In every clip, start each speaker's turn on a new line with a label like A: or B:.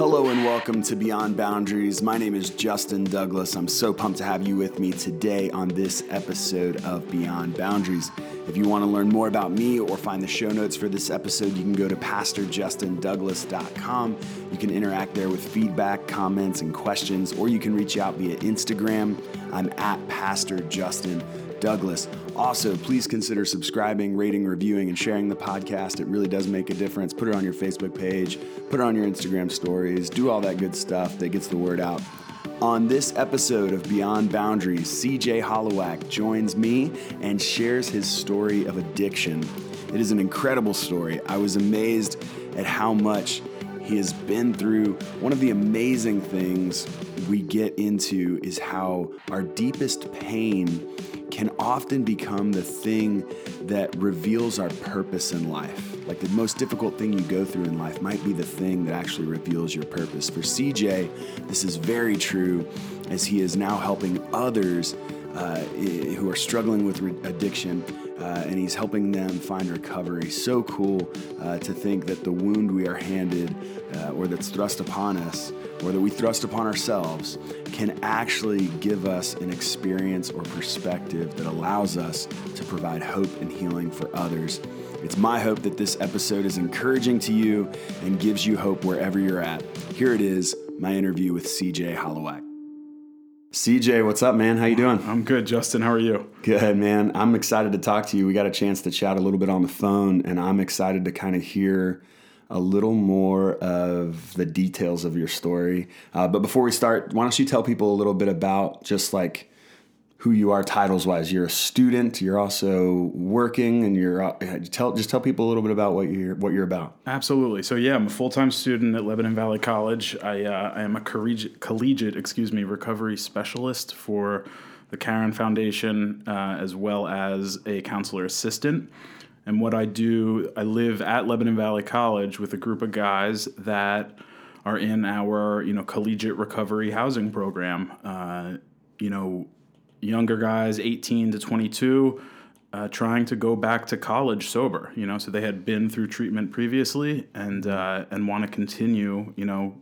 A: Hello and welcome to Beyond Boundaries. My name is Justin Douglas. I'm so pumped to have you with me today on this episode of Beyond Boundaries. If you want to learn more about me or find the show notes for this episode, you can go to pastorjustindouglas.com. You can interact there with feedback, comments, and questions, or you can reach out via Instagram. I'm at Pastor Justin Douglas. Also, please consider subscribing, rating, reviewing, and sharing the podcast. It really does make a difference. Put it on your Facebook page, put it on your Instagram stories, do all that good stuff that gets the word out. On this episode of Beyond Boundaries, CJ Hollowak joins me and shares his story of addiction. It is an incredible story. I was amazed at how much he has been through. One of the amazing things we get into is how our deepest pain can often become the thing that reveals our purpose in life. Like the most difficult thing you go through in life might be the thing that actually reveals your purpose. For CJ, this is very true as he is now helping others uh, who are struggling with re- addiction. Uh, and he's helping them find recovery. So cool uh, to think that the wound we are handed uh, or that's thrust upon us or that we thrust upon ourselves can actually give us an experience or perspective that allows us to provide hope and healing for others. It's my hope that this episode is encouraging to you and gives you hope wherever you're at. Here it is, my interview with CJ Hollowak. CJ, what's up, man? How you doing?
B: I'm good, Justin. How are you?
A: Good, man. I'm excited to talk to you. We got a chance to chat a little bit on the phone, and I'm excited to kind of hear a little more of the details of your story. Uh, but before we start, why don't you tell people a little bit about just like who you are titles wise? You're a student. You're also working, and you're uh, tell just tell people a little bit about what you're what you're about.
B: Absolutely. So yeah, I'm a full time student at Lebanon Valley College. I uh, I am a collegiate, collegiate, excuse me, recovery specialist for the Caron Foundation, uh, as well as a counselor assistant. And what I do, I live at Lebanon Valley College with a group of guys that are in our you know collegiate recovery housing program. Uh, you know younger guys, 18 to 22, uh, trying to go back to college sober. You know, so they had been through treatment previously and uh, and want to continue. You know,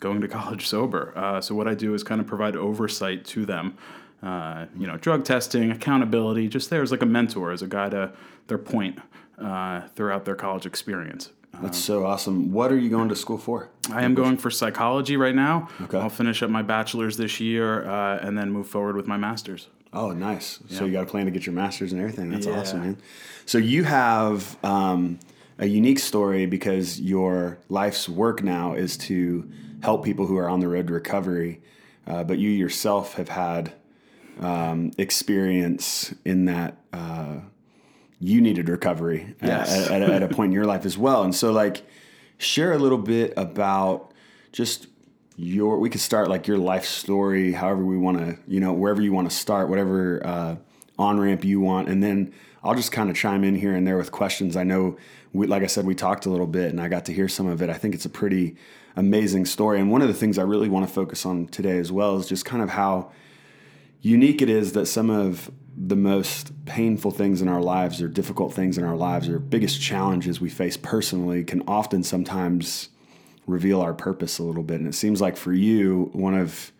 B: going to college sober. Uh, so what I do is kind of provide oversight to them. Uh, you know, drug testing, accountability, just there as like a mentor, as a guy to their point uh, throughout their college experience.
A: That's so awesome. What are you going to school for?
B: I am going for psychology right now. Okay. I'll finish up my bachelor's this year uh, and then move forward with my master's.
A: Oh, nice. Yeah. So you got a plan to get your master's and everything. That's yeah. awesome, man. So you have um, a unique story because your life's work now is to help people who are on the road to recovery, uh, but you yourself have had um, experience in that. Uh, you needed recovery yes. at, at, at, a point in your life as well. And so, like, share a little bit about just your. We could start like your life story, however we want to, you know, wherever you want to start, whatever uh, on ramp you want, and then I'll just kind of chime in here and there with questions. I know, we, like I said, we talked a little bit, and I got to hear some of it. I think it's a pretty amazing story, and one of the things I really want to focus on today as well is just kind of how unique it is that some of the most painful things in our lives or difficult things in our lives or biggest challenges we face personally can often sometimes reveal our purpose a little bit. And it seems like for you, one of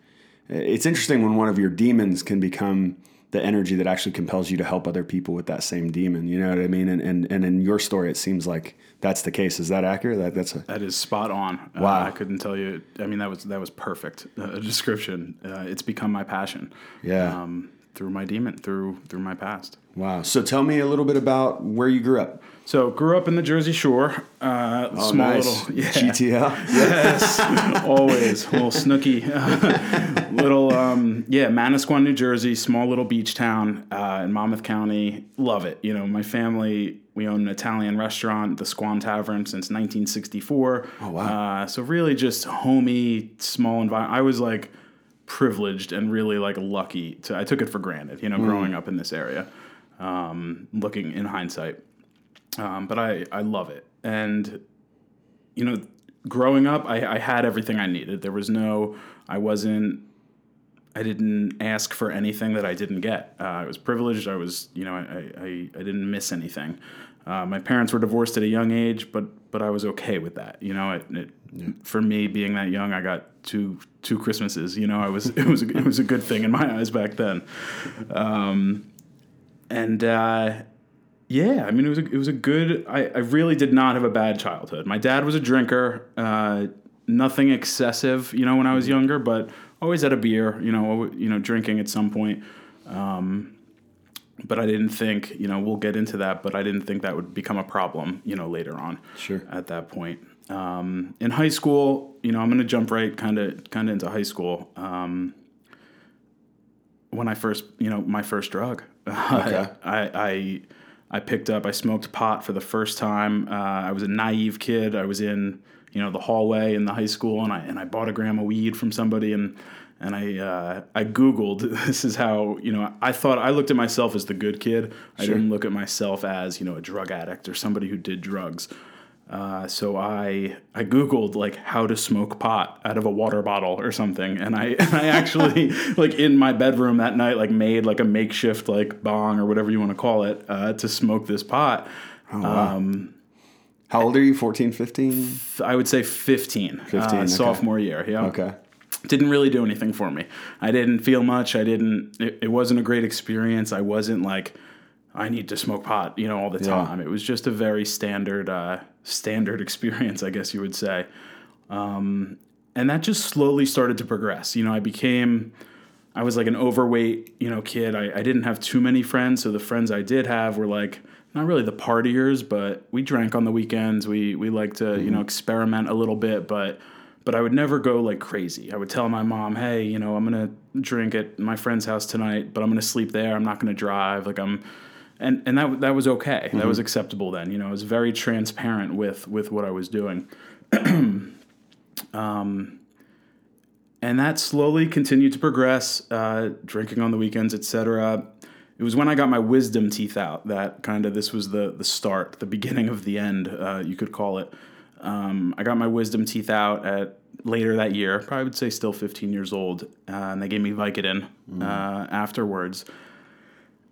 A: it's interesting when one of your demons can become the energy that actually compels you to help other people with that same demon. You know what I mean? And and, and in your story, it seems like that's the case. Is that accurate? That that's a
B: that is spot on. Uh, wow, uh, I couldn't tell you. I mean, that was that was perfect uh, description. Uh, it's become my passion.
A: Yeah. Um,
B: through my demon, through through my past.
A: Wow. So tell me a little bit about where you grew up.
B: So grew up in the Jersey Shore. Uh,
A: oh, small nice. little yeah. GTL.
B: yes, always little Snooki. little um, yeah, Manasquan, New Jersey, small little beach town uh, in Monmouth County. Love it. You know, my family we own an Italian restaurant, the Squan Tavern, since 1964.
A: Oh wow!
B: Uh, so really just homey, small environment. I was like privileged and really like lucky to I took it for granted, you know, mm. growing up in this area. Um, looking in hindsight. Um, but I, I love it. And you know, growing up I, I had everything I needed. There was no I wasn't I didn't ask for anything that I didn't get. Uh, I was privileged. I was, you know, I, I, I didn't miss anything. Uh, my parents were divorced at a young age, but but I was okay with that. You know, it, it for me being that young, I got two two Christmases. You know, I was it was a, it was a good thing in my eyes back then. Um, and uh, yeah, I mean, it was a, it was a good. I, I really did not have a bad childhood. My dad was a drinker, uh, nothing excessive, you know, when I was younger, but always had a beer, you know, you know, drinking at some point. Um, but I didn't think, you know, we'll get into that, but I didn't think that would become a problem, you know, later on.
A: Sure.
B: At that point, um, in high school, you know, I'm going to jump right kind of kind of into high school. Um, when I first, you know, my first drug,
A: Okay.
B: I, I I picked up. I smoked pot for the first time. Uh, I was a naive kid. I was in you know the hallway in the high school, and I and I bought a gram of weed from somebody, and and I uh, I googled. This is how you know I thought I looked at myself as the good kid. I
A: Sure.
B: didn't look at myself as you know a drug addict or somebody who did drugs. Uh, so I I googled like how to smoke pot out of a water bottle or something, and I and I actually like in my bedroom that night like made like a makeshift like bong or whatever you want to call it uh, to smoke this pot. Wow.
A: How old are you? 14, 15?
B: I would say 15,
A: 15,
B: uh,
A: okay.
B: sophomore year. Yeah.
A: Okay.
B: Didn't really do anything for me. I didn't feel much. I didn't. It, it wasn't a great experience. I wasn't like I need to smoke pot, you know, all the
A: Yeah.
B: time. It was just a very standard, uh, standard experience, I guess you would say. Um, and that just slowly started to progress. You know, I became, I was like an overweight, you know, kid. I, I didn't have too many friends, so the friends I did have were like not really the partiers, but we drank on the weekends. We we liked to, you know, experiment a little bit, but but I would never go like crazy. I would tell my mom, "Hey, you know, I'm gonna drink at my friend's house tonight, but I'm gonna sleep there. I'm not gonna drive. Like I'm." And, and that that was okay. That was acceptable then. You know, I was very transparent with with what I was doing. Um, and that slowly continued to progress, uh, drinking on the weekends, etc. It was when I got my wisdom teeth out that kind of this was the the start, the beginning of the end, uh, you could call it. Um, I got my wisdom teeth out at later that year, probably would say still 15 years old, uh, and they gave me Vicodin uh, afterwards.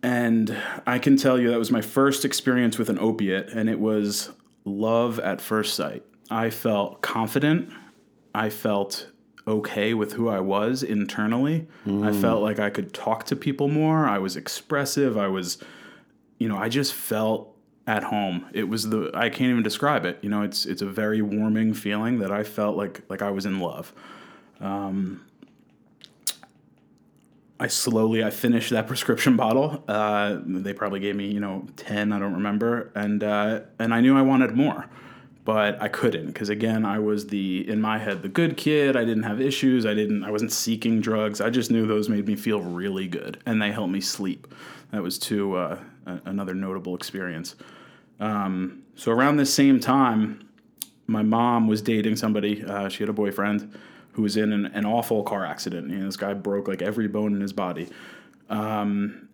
B: And I can tell you that was my first experience with an opiate, and it was love at first sight. I felt confident. I felt okay with who I was internally. I felt like I could talk to people more. I was expressive. I was, you know, I just felt at home. It was the I can't even describe it. You know, it's it's a very warming feeling that I felt like like I was in love. Um, I slowly I finished that prescription bottle. Uh, they probably gave me you know ten. I don't remember, and uh, and I knew I wanted more, but I couldn't because again I was the in my head the good kid. I didn't have issues. I didn't. I wasn't seeking drugs. I just knew those made me feel really good, and they helped me sleep. That was too uh, a- another notable experience. Um, so around this same time, my mom was dating somebody. Uh, she had a boyfriend who was in an, an awful car accident. You know, this guy broke like every bone in his body. Um,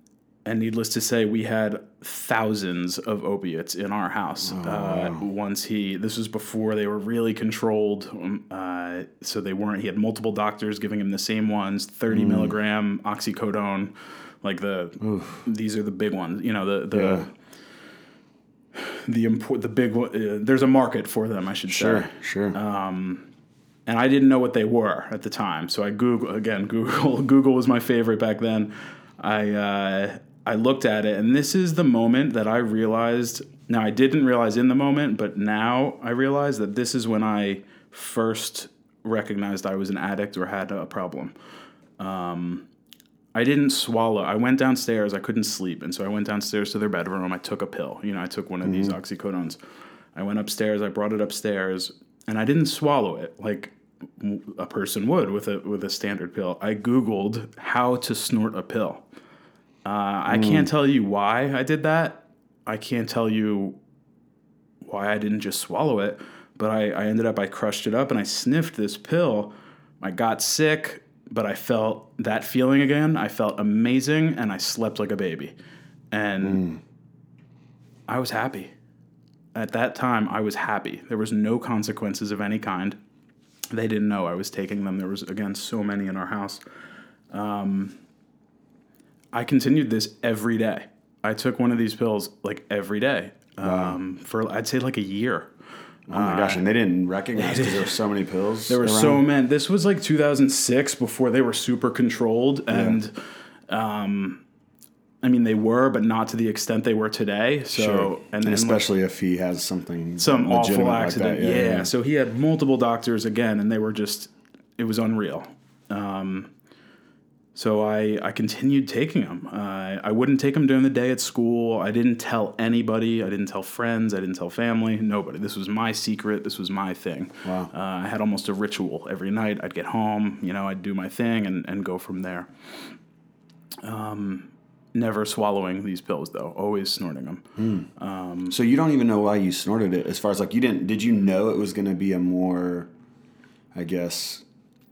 B: and needless to say, we had thousands of opiates in our house. uh, once he, this was before they were really controlled. Um, uh, so they weren't, he had multiple doctors giving him the same ones 30 milligram oxycodone. Like the, these are the big ones, you know, the, the,
A: Yeah.
B: the import, the big one. Uh, there's a market for them, I should say
A: Sure, sure.
B: and I didn't know what they were at the time. So I Google again. Google Google was my favorite back then. I uh, I looked at it, and this is the moment that I realized. Now I didn't realize in the moment, but now I realize that this is when I first recognized I was an addict or had a problem. Um, I didn't swallow. I went downstairs. I couldn't sleep, and so I went downstairs to their bedroom. I took a pill. You know, I took one of these oxycodones. I went upstairs. I brought it upstairs, and I didn't swallow it like a person would with a with a standard pill. I googled how to snort a pill. Uh, I can't tell you why I did that. I can't tell you why I didn't just swallow it, but I, I ended up I crushed it up and I sniffed this pill. I got sick, but I felt that feeling again. I felt amazing and I slept like a baby. And I was happy. At that time, I was happy. There was no consequences of any kind. They didn't know I was taking them. There was again so many in our house. Um, I continued this every day. I took one of these pills like every day. um, for I'd say like a year.
A: Oh my gosh, and they didn't recognize because there were so many pills.
B: There were
A: around.
B: so many. This was like 2006 before they were super controlled, and um, I mean they were, but not to the extent they were today. So
A: Sure.
B: and
A: and, especially if he has something
B: some awful
A: legitimate like
B: accident.
A: that,
B: yeah, So he had multiple doctors again, and they were just it was unreal. Um, so I I continued taking them. Uh, I wouldn't take them during the day at school. I didn't tell anybody. I didn't tell friends. I didn't tell family. Nobody. This was my secret. This was my thing.
A: Wow.
B: Uh, I had almost a ritual every night. I'd get home. You know, I'd do my thing and and go from there. Um, never swallowing these pills though. Always snorting them.
A: So you don't even know why you snorted it. As far as like you didn't, did you know it was going to be a more, I guess,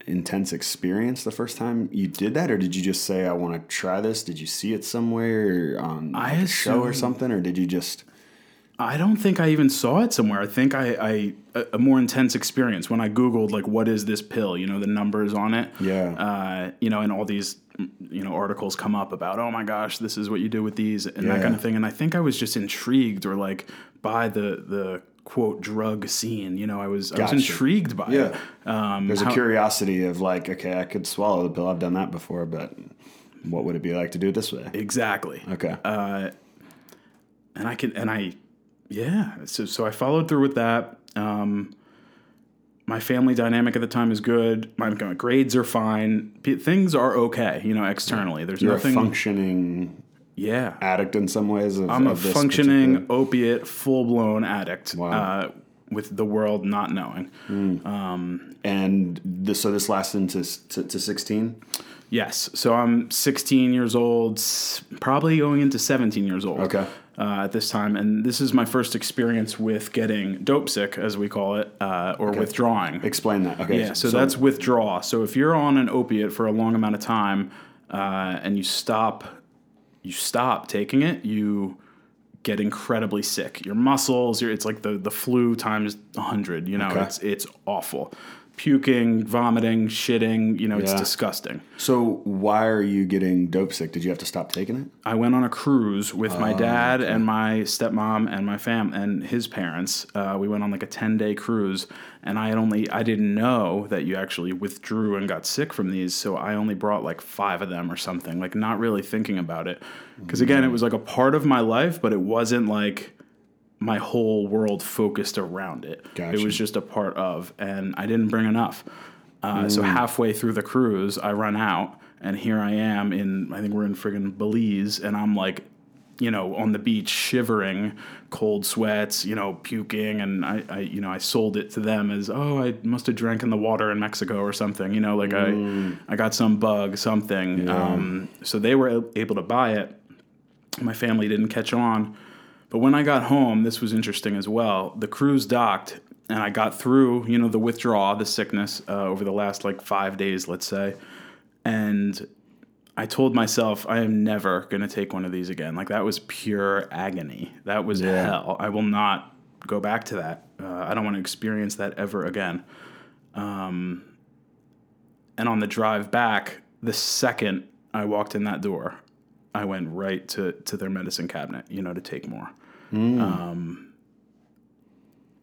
A: intense experience the first time you did that, or did you just say I want to try this? Did you see it somewhere or on
B: I
A: like, a show or something, or did you just?
B: I don't think I even saw it somewhere. I think I, I a, a more intense experience when I googled like what is this pill? You know the numbers on it.
A: Yeah.
B: Uh, you know, and all these you know articles come up about oh my gosh, this is what you do with these and that kind of thing. And I think I was just intrigued or like by the the quote drug scene. You know, I was I was intrigued by
A: Yeah.
B: it. Um,
A: There's
B: how-
A: a curiosity of like, okay, I could swallow the pill. I've done that before, but what would it be like to do it this way?
B: exactly.
A: Okay.
B: and I can and I yeah so so I followed through with that um my family dynamic at the time is good my, my grades are fine P- things are okay you know externally there's
A: You're
B: nothing
A: functioning
B: yeah
A: addict in some ways. Of,
B: I'm a
A: of this
B: functioning
A: particular-
B: opiate full-blown addict
A: Wow.
B: uh, with the world not knowing
A: And this, so this lasted into to, to 16.
B: yes so I'm 16 years old probably going into 17 years old
A: Okay.
B: uh, at this time, and this is my first experience with getting dope sick, as we call it, uh, or withdrawing.
A: Explain that. Okay.
B: Yeah, so, that's withdraw. So if you're on an opiate for a long amount of time uh, and you stop, you stop taking it, you get incredibly sick. Your muscles, your, it's like the the flu times hundred. You know,
A: Okay.
B: it's it's awful. Puking, vomiting, shitting. You know, it's
A: Yeah.
B: disgusting.
A: So why are you getting dope sick? Did you have to stop taking it?
B: I went on a cruise with
A: Oh,
B: my dad and my stepmom and my fam and his parents. Uh, we went on like a ten day cruise, and I had only I didn't know that you actually withdrew and got sick from these, so I only brought like five of them or something. Like not really thinking about it, because again, it was like a part of my life, but it wasn't like my whole world focused around it. It was just a part of, and I didn't bring enough. Uh, So halfway through the cruise, I run out, and here I am in I think we're in friggin' Belize, and I'm like, you know, on the beach shivering, cold sweats, you know, puking, and I, I you know, I sold it to them as, oh, I must have drank in the water in Mexico or something, you know, like I, I got some bug, something. Um, so they were able to buy it. My family didn't catch on. But when I got home, this was interesting as well. The cruise docked, and I got through, you know, the withdrawal, the sickness uh, over the last like five days, let's say. And I told myself, I am never going to take one of these again. Like, that was pure agony. That was
A: Yeah.
B: hell. I will not go back to that. Uh, I don't want to experience that ever again. Um, and on the drive back, the second I walked in that door, I went right to, to their medicine cabinet, you know, to take more. Um,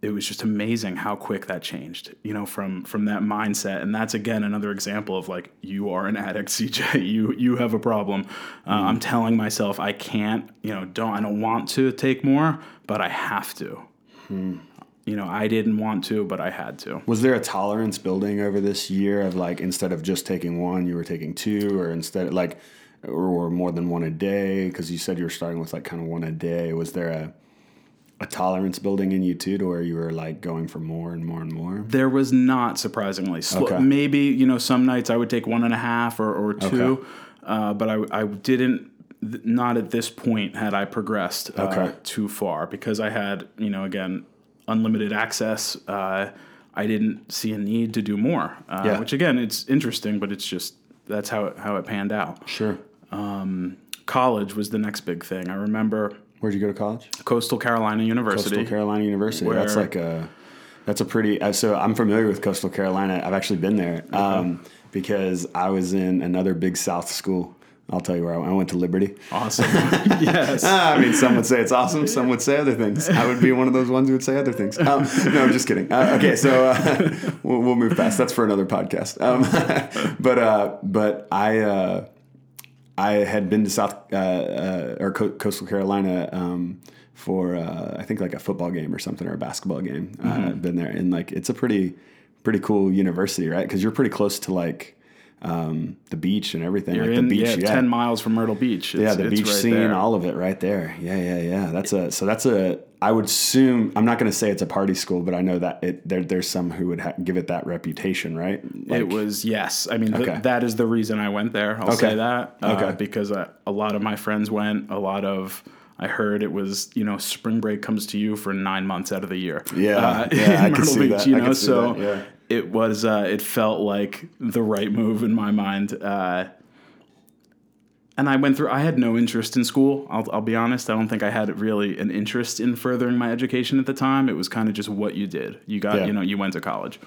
B: it was just amazing how quick that changed, you know, from from that mindset. And that's again another example of like you are an addict, CJ. You you have a problem. Uh, I'm telling myself I can't, you know, don't I don't want to take more, but I have to. You know, I didn't want to, but I had to.
A: Was there a tolerance building over this year of like instead of just taking one, you were taking two, or instead like, or, or more than one a day? Because you said you were starting with like kind of one a day. Was there a a tolerance building in you too, to where you were like going for more and more and more?
B: There was not surprisingly.
A: Okay.
B: Maybe you know some nights I would take one and a half or, or two,
A: Okay.
B: uh, but I I didn't. Not at this point had I progressed uh,
A: Okay.
B: too far because I had you know again unlimited access. Uh, I didn't see a need to do more. Uh,
A: Yeah.
B: Which again, it's interesting, but it's just that's how it, how it panned out.
A: Sure.
B: College was the next big thing. I remember
A: Where'd you go to college?
B: Coastal Carolina University.
A: Coastal Carolina University. that's like a that's a pretty. uh, So I'm familiar with Coastal Carolina. I've actually been there um, because I was in another big South school I'll tell you where I went. I went to Liberty.
B: Awesome. yes.
A: I mean, some would say it's awesome. Some would say other things. I would be one of those ones who would say other things. Um, no, I'm just kidding. Uh, okay, so uh, we'll, we'll, move past. That's for another podcast. Um, but uh, but I uh, I had been to South uh, uh, or Co- Coastal Carolina um, for I think like a football game or something or a basketball game. Mm-hmm. I've been there, and like it's a pretty pretty cool university, right? Because you're pretty close to like um, the beach and everything.
B: You're
A: like
B: in,
A: the beach,
B: yeah,
A: yeah,
B: ten miles from Myrtle Beach.
A: It's, yeah, the beach right scene, there. all of it, right there. Yeah, yeah, yeah. That's a so that's a. I would assume I'm not going to say it's a party school, but I know that it there, there's some who would ha- give it that reputation, right?
B: Like, it was yes. I mean, okay. th- that is the reason I went there. I'll okay. say that. Uh, okay. Because I, a lot of my friends went. A lot of I heard it was you know spring break comes to you for nine months out of the year.
A: Yeah, uh, yeah, I can see Beach, that.
B: You know, so that, yeah it was uh, it felt like the right move in my mind. Uh, and I went through. I had no interest in school. I'll, I'll be honest. I don't think I had really an interest in furthering my education at the time. It was kind of just what you did. You got, yeah. you know, you went to college.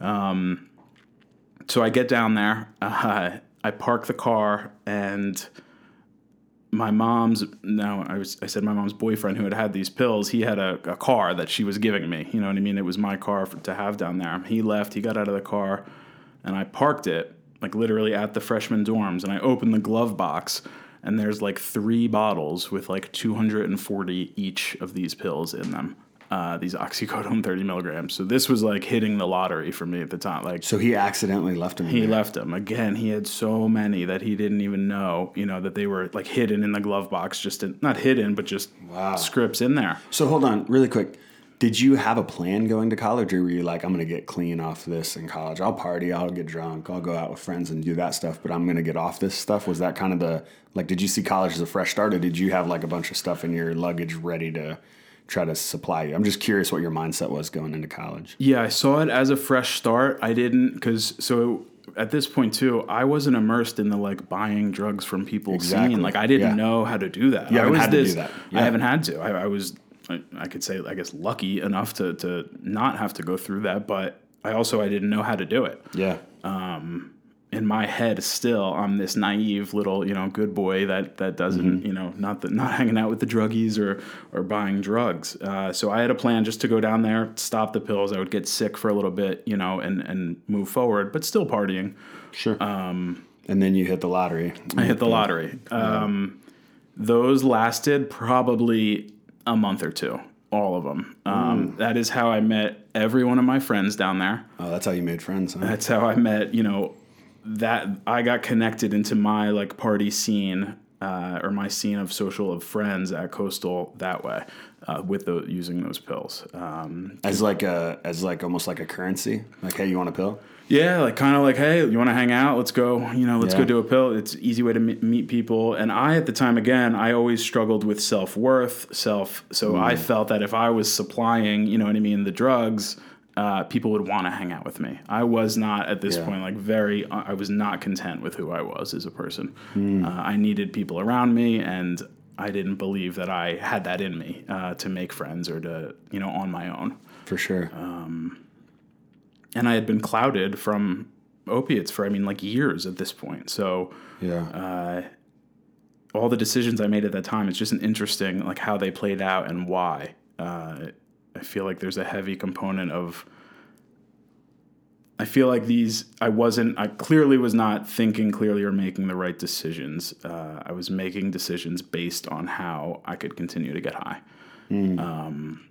B: Um, so I get down there. Uh, I park the car, and my mom's now I was I said my mom's boyfriend who had had these pills he had a, a car that she was giving me you know what I mean it was my car for, to have down there he left he got out of the car and I parked it like literally at the freshman dorms and I opened the glove box and there's like three bottles with like 240 each of these pills in them uh, these oxycodone 30 milligrams. So this was like hitting the lottery for me at the time. Like,
A: so he accidentally left him.
B: He there. left them again. He had so many that he didn't even know, you know, that they were like hidden in the glove box, just in, not hidden, but just wow. scripts in there.
A: So hold on, really quick. Did you have a plan going to college, or were you like, I'm gonna get clean off this in college? I'll party, I'll get drunk, I'll go out with friends and do that stuff, but I'm gonna get off this stuff. Was that kind of the like? Did you see college as a fresh start, or did you have like a bunch of stuff in your luggage ready to? try to supply you. I'm just curious what your mindset was going into college.
B: Yeah, I saw it as a fresh start. I didn't because so at this point too, I wasn't immersed in the like buying drugs from people exactly. scene. Like I didn't yeah. know how to do that.
A: You
B: I
A: haven't
B: was
A: had
B: this,
A: to do that.
B: Yeah. I haven't had to. I, I was I, I, could say I guess lucky enough to to not have to go through that, but I also I didn't know how to do it.
A: Yeah.
B: Um, in my head still I'm this naive little you know good boy that that doesn't mm-hmm. you know not the, not hanging out with the druggies or or buying drugs. Uh, so I had a plan just to go down there, stop the pills. I would get sick for a little bit, you know, and and move forward, but still partying.
A: Sure. Um, and then you hit the lottery.
B: I hit the lottery. Um, Those lasted probably a month or two all of them. Um, that is how I met every one of my friends down there.
A: Oh, that's how you made friends. Huh?
B: That's how I met, you know, that I got connected into my like party scene uh, or my scene of social of friends at Coastal that way uh, with the using those pills um,
A: as like a as like almost like a currency. Like, hey, you want a pill?
B: Yeah, like kind of like, hey, you want to hang out? Let's go. You know, let's yeah. go do a pill. It's easy way to meet people. And I, at the time, again, I always struggled with self worth, self. So mm. I felt that if I was supplying, you know what I mean, the drugs uh, people would want to hang out with me. I was not at this yeah. point like very. Uh, I was not content with who I was as a person. Mm. Uh, I needed people around me, and I didn't believe that I had that in me uh, to make friends or to you know on my own.
A: For sure. Um,
B: and I had been clouded from opiates for I mean like years at this point. So
A: yeah.
B: Uh, all the decisions I made at that time, it's just an interesting like how they played out and why. Uh, I feel like there's a heavy component of I feel like these I wasn't I clearly was not thinking clearly or making the right decisions. Uh, I was making decisions based on how I could continue to get high. Mm. Um,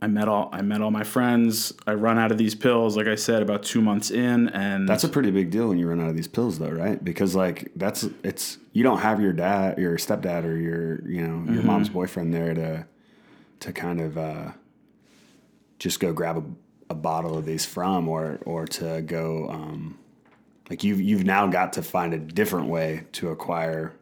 B: I met all I met all my friends. I run out of these pills, like I said, about two months in, and
A: that's a pretty big deal when you run out of these pills, though, right? Because like that's it's you don't have your dad, your stepdad, or your you know your mm-hmm. mom's boyfriend there to to kind of uh, just go grab a, a, bottle of these from, or or to go um, like you've you've now got to find a different way to acquire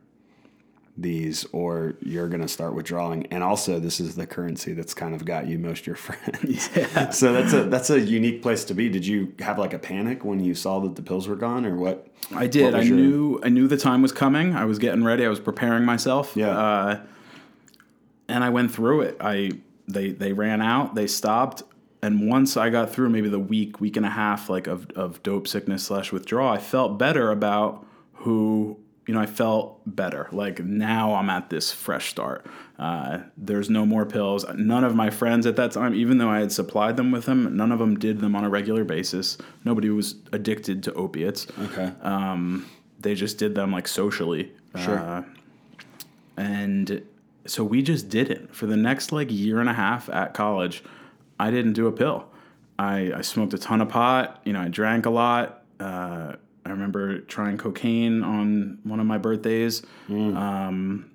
A: these or you're going to start withdrawing. And also this is the currency that's kind of got you most of your friends. Yeah. so that's a that's a unique place to be. Did you have like a panic when you saw that the pills were gone or what?
B: I did. What i your... knew i knew the time was coming. I was getting ready. I was preparing myself.
A: Yeah. Uh,
B: and I went through it. I they they ran out, they stopped, and once I got through maybe the week, week and a half like of of dope sickness slash withdrawal, I felt better about who you know I felt better. Like now I'm at this fresh start. Uh, there's no more pills. None of my friends at that time, even though I had supplied them with them, none of them did them on a regular basis. Nobody was addicted to opiates.
A: Okay.
B: Um, they just did them like socially.
A: Sure.
B: Uh, and so we just did it For the next like year and a half at college, I didn't do a pill. I, I smoked a ton of pot. You know, I drank a lot. Uh, I remember trying cocaine on one of my birthdays. Um,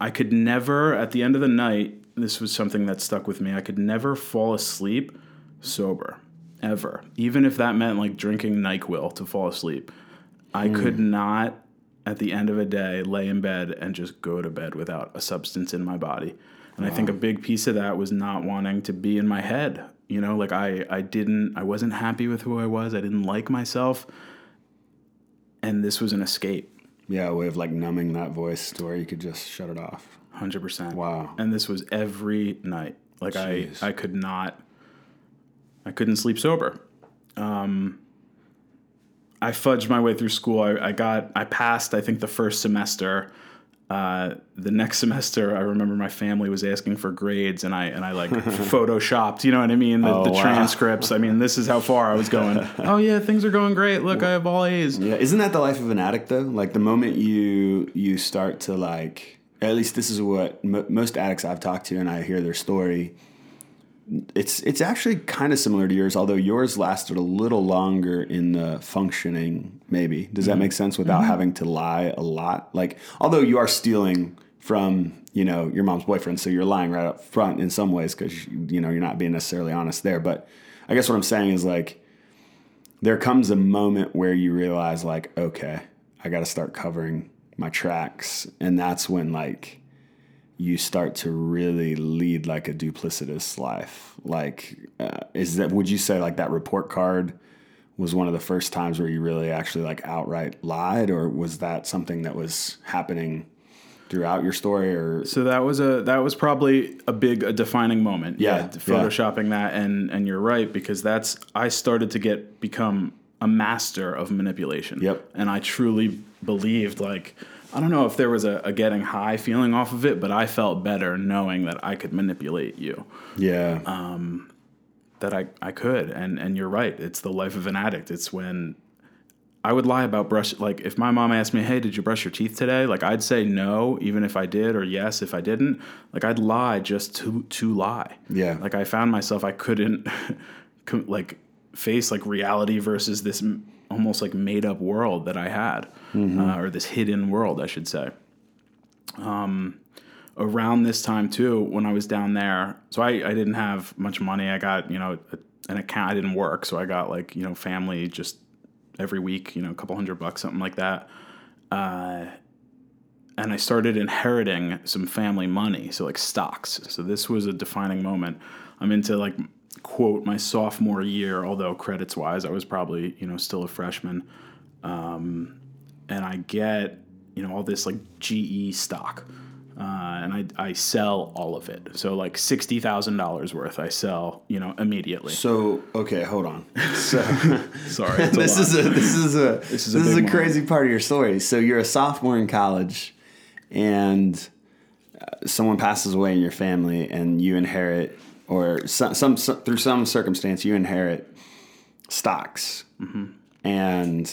B: I could never, at the end of the night, this was something that stuck with me. I could never fall asleep sober, ever. Even if that meant like drinking NyQuil to fall asleep. I could not, at the end of a day, lay in bed and just go to bed without a substance in my body. And I think a big piece of that was not wanting to be in my head. You know, like I, I didn't, I wasn't happy with who I was. I didn't like myself. And this was an escape.
A: Yeah, a way of like numbing that voice to where you could just shut it off.
B: Hundred percent.
A: Wow.
B: And this was every night. Like
A: Jeez.
B: I, I could not. I couldn't sleep sober. Um, I fudged my way through school. I, I got. I passed. I think the first semester. Uh, the next semester, I remember my family was asking for grades, and I and I like photoshopped. You know what I mean? The,
A: Oh,
B: the
A: wow.
B: transcripts. I mean, this is how far I was going. oh yeah, things are going great. Look, I have all A's.
A: Yeah, isn't that the life of an addict though? Like the moment you you start to like, at least this is what mo most addicts I've talked to, and I hear their story. It's it's actually kind of similar to yours, although yours lasted a little longer in the functioning. Maybe does that mm-hmm. make sense without mm-hmm. having to lie a lot? Like, although you are stealing from you know your mom's boyfriend, so you're lying right up front in some ways because you know you're not being necessarily honest there. But I guess what I'm saying is like there comes a moment where you realize like okay i got to start covering my tracks and that's when like you start to really lead like a duplicitous life like uh, is that would you say like that report card was one of the first times where you really actually like outright lied or was that something that was happening throughout your story or
B: So that was a that was probably a big a defining moment.
A: Yeah,
B: yeah, photoshopping that and and you're right because that's I started to get become a master of manipulation.
A: Yep.
B: And I truly believed like I don't know if there was a, a getting high feeling off of it, but I felt better knowing that I could manipulate you.
A: yeah um,
B: That I, I could. And and you're right. It's the life of an addict. It's when I would lie about brush like if my mom asked me, "Hey, did you brush your teeth today?" Like I'd say no even if I did or yes if I didn't. Like I'd lie just to to lie.
A: Yeah.
B: Like I found myself I couldn't like face like reality versus this almost like made up world that I had uh, or this hidden world, I should say. Um around this time too when I was down there. So I I didn't have much money. I got, you know, a, an account I didn't work, so I got like, you know, family just every week, you know, a couple hundred bucks, something like that. Uh, and I started inheriting some family money, so like stocks. So this was a defining moment. I'm into like quote my sophomore year, although credits wise, I was probably you know still a freshman. Um, and I get you know all this like GE stock, uh, and I I sell all of it. So like sixty thousand dollars worth, I sell you know immediately.
A: so okay hold on so
B: Sorry, a
A: this is a this is a this
B: is
A: is
B: a
A: a,
B: big moment.
A: crazy part of your story. So you're a sophomore in college, and uh, someone passes away in your family, and you inherit, or some, some, some through some circumstance, you inherit stocks,
B: Mm-hmm.
A: and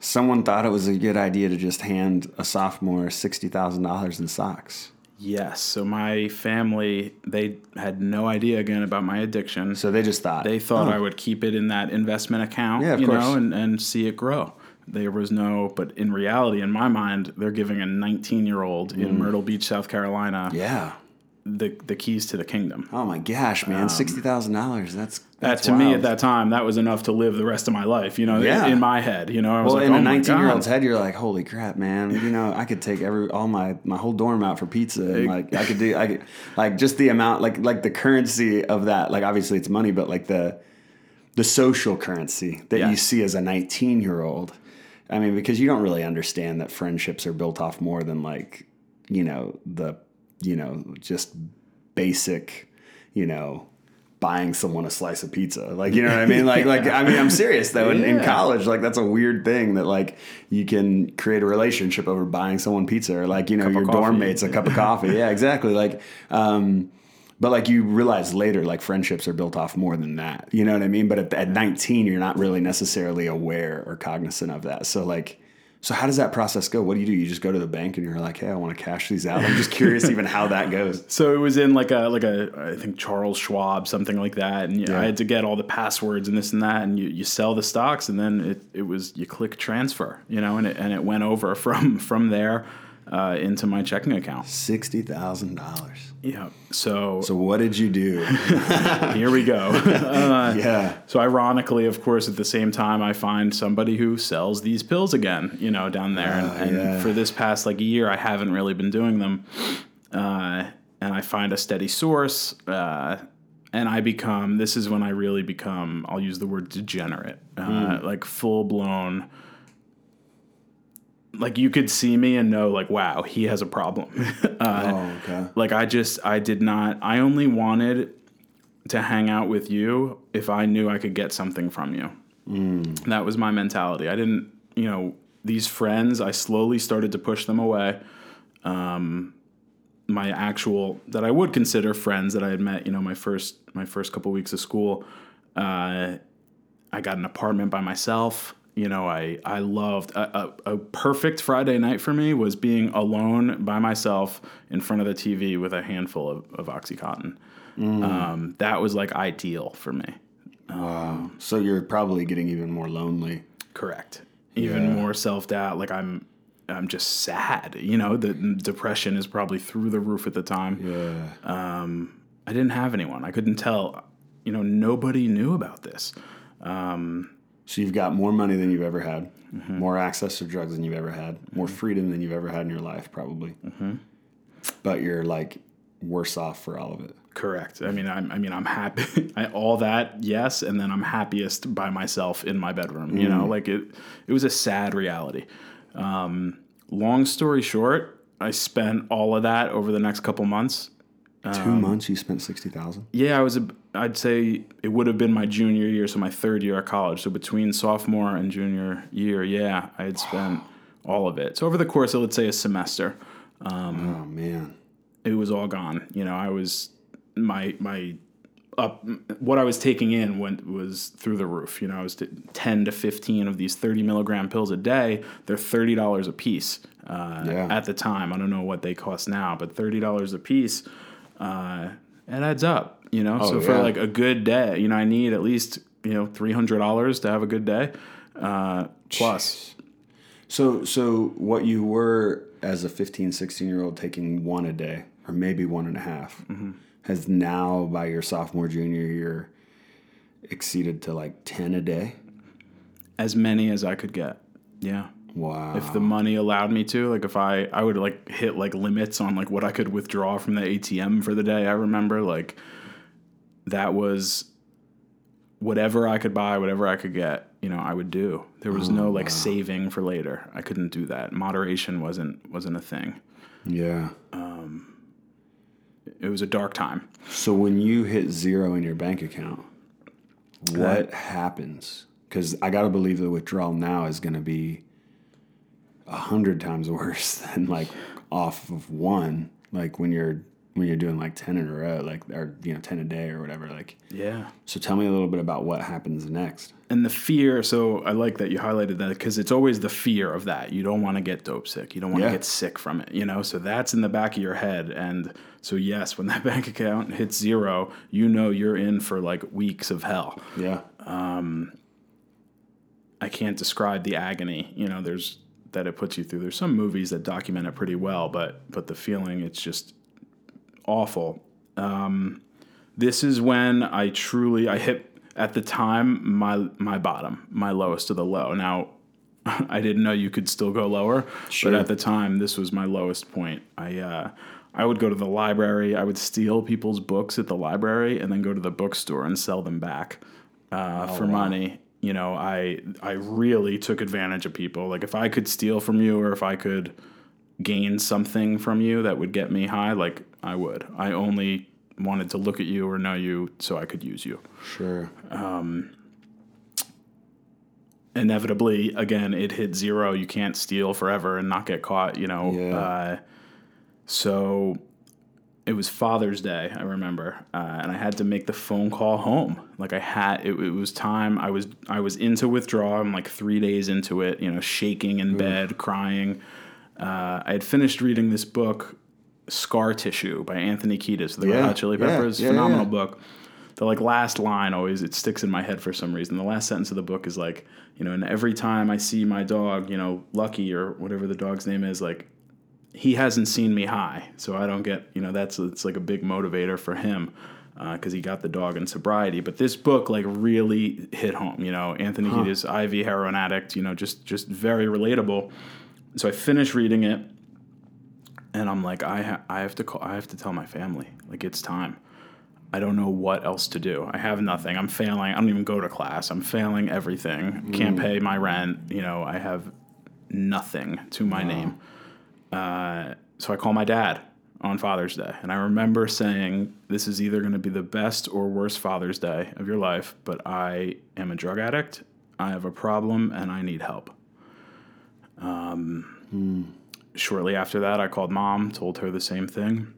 A: someone thought it was a good idea to just hand a sophomore sixty thousand dollars in stocks.
B: Yes. So my family, they had no idea again about my addiction.
A: So they just thought
B: they thought
A: oh,
B: I would keep it in that investment account,
A: Yeah,
B: you
A: course.
B: know, and, and see it grow. There was no, but in reality, in my mind, they're giving a 19 year old in Myrtle Beach, South Carolina,
A: Mm. Yeah.
B: The the keys to the kingdom.
A: Oh my gosh, man! Sixty thousand dollars. That's
B: Um, That to me at that time, that was enough to live the rest of my life. You know,
A: Yeah.
B: in my head, you know, I was
A: Well,
B: like,
A: in
B: oh
A: a 19 year old's head, you're like, holy crap, man! You know, I could take every all my my whole dorm out for pizza, and like I could do, I could like just the amount, like like the currency of that. Like obviously it's money, but like the the social currency that you see as a 19 year old. I mean, because you don't really understand that friendships are built off more than like you know the you know just basic you know buying someone a slice of pizza. Like, you know what I mean? Like, like I mean, I'm serious though. In, in college, like that's a weird thing that like you can create a relationship over buying someone pizza or like you know your dorm mates a cup of coffee. Yeah, exactly. Like, um, but like you realize later, like friendships are built off more than that. You know what I mean? But at, at 19, you're not really necessarily aware or cognizant of that. So like. So how does that process go? What do you do? You just go to the bank and you're like, "Hey, I want to cash these out." I'm just curious, even how that goes.
B: So it was in like a like a I think Charles Schwab something like that, and
A: Yeah.
B: I had to get all the passwords and this and that, and you, you sell the stocks, and then it, it was you click transfer, you know, and it and it went over from from there uh, into my checking account.
A: Sixty thousand dollars.
B: Yeah. So,
A: So what did you do?
B: here we go. Uh,
A: yeah.
B: So ironically, of course, at the same time, I find somebody who sells these pills again, you know, down there. and
A: Oh,
B: and
A: yeah.
B: for this past like a year, I haven't really been doing them. Uh, and I find a steady source. Uh, and I become, this is when I really become, I'll use the word degenerate, uh,
A: Hmm.
B: like full blown. Like you could see me and know, like, wow, he has a problem. uh,
A: Oh, okay.
B: like I just I did not I only wanted to hang out with you if I knew I could get something from you. That was my mentality. I didn't, you know, these friends, I slowly started to push them away. Um my actual that I would consider friends that I had met, you know, my first my first couple weeks of school. Uh I got an apartment by myself. You know, I I loved a, a, a perfect Friday night for me was being alone by myself in front of the TV with a handful of, of OxyContin. Um, that was like ideal for me.
A: Wow. So you're probably getting even more lonely.
B: Correct. Even
A: Yeah.
B: more self doubt. Like I'm, I'm just sad. You know, the depression is probably through the roof at the time.
A: Yeah.
B: Um, I didn't have anyone. I couldn't tell. You know, nobody knew about this.
A: So you've got more money than you've ever had, mm-hmm. more access to drugs than you've ever had, more mm-hmm. freedom than you've ever had in your life, probably. Mm-hmm. But you're like worse off for all of it.
B: Correct. I mean, I'm, I mean, I'm happy. I, all that, yes, and then I'm happiest by myself in my bedroom. You know, mm. like it. It was a sad reality. Um, long story short, I spent all of that over the next couple months.
A: Two um, months, you spent sixty thousand.
B: Yeah, I was. A, I'd say it would have been my junior year, so my third year at college. So between sophomore and junior year, yeah, I had spent all of it. So over the course of let's say a semester,
A: oh man.
B: it was all gone. You know, I was my my up what I was taking in went was through the roof. You know, I was t- ten to fifteen of these thirty milligram pills a day. They're thirty dollars a piece uh,
A: Yeah.
B: at the time. I don't know what they cost now, but thirty dollars a piece, uh, it adds up. You know, so for
A: yeah.
B: like a good day, you know, I need at least you know three hundred dollars to have a good day. Uh, plus,
A: So so what you were as a 15, 16 year old taking one a day, or maybe one and a half, has now by your sophomore junior year exceeded to like ten a day.
B: as many as I could get. Yeah.
A: Wow.
B: if the money allowed me to like if i i would like hit like limits on like what i could withdraw from the atm for the day i remember like that was whatever i could buy whatever i could get you know i would do there was no like saving for later i couldn't do that moderation wasn't wasn't a thing
A: yeah.
B: Um it was a dark time
A: So when you hit zero in your bank account, what happens? Because I got to believe the withdrawal now is going to be a hundred times worse than like off of one. Like when you're when you're doing like ten in a row, like or you know ten a day or whatever. Like
B: yeah
A: so, tell me a little bit about what happens next.
B: and the fear so i like that you highlighted that because it's always the fear of that you don't want to get dope sick you don't want to
A: Yeah.
B: get sick from it you know so that's in the back of your head and so yes when that bank account hits zero you know you're in for like weeks of hell
A: Yeah. Um.
B: I can't describe the agony you know there's that it puts you through. There's some movies that document it pretty well but but the feeling it's just awful. Um, this is when i truly i hit at the time my my bottom my lowest of the low. Now i didn't know you could still go lower
A: Sure.
B: but at the time this was my lowest point. I uh, i would go to the library. I would steal people's books at the library and then go to the bookstore and sell them back uh, for money you know i i really took advantage of people like if i could steal from you or if i could gain something from you that would get me high like i would i only wanted to look at you or know you so I could use you.
A: Sure.
B: Um, Inevitably, again, it hit zero. You can't steal forever and not get caught, you know.
A: Yeah.
B: Uh, so it was Father's Day, I remember, uh, and I had to make the phone call home. Like I had, it, it was time. I was I was into withdrawal. I'm like three days into it, you know, shaking in bed, crying. Uh, I had finished reading this book, Scar Tissue by Anthony Kiedis, the Red
A: Yeah,
B: Hot Chili Peppers.
A: yeah,
B: phenomenal
A: yeah.
B: book. The like last line always it sticks in my head for some reason. The last sentence of the book is like, you know, and every time I see my dog, you know, Lucky or whatever the dog's name is, like he hasn't seen me high, so I don't get you know that's it's like a big motivator for him uh, because he got the dog in sobriety. But this book like really hit home. You know, Anthony Kiedis, IV heroin addict. You know, just just very relatable. So I finished reading it, and I'm like, I ha- I have to call, I have to tell my family like it's time. I don't know what else to do. I have nothing. I'm failing. I don't even go to class. I'm failing everything. Can't mm. pay my rent. You know, I have nothing to my name. Uh, so I call my dad on Father's Day. And I remember saying, This is either going to be the best or worst Father's Day of your life, but I am a drug addict. I have a problem and I need help. Um, Shortly after that, I called mom, told her the same thing.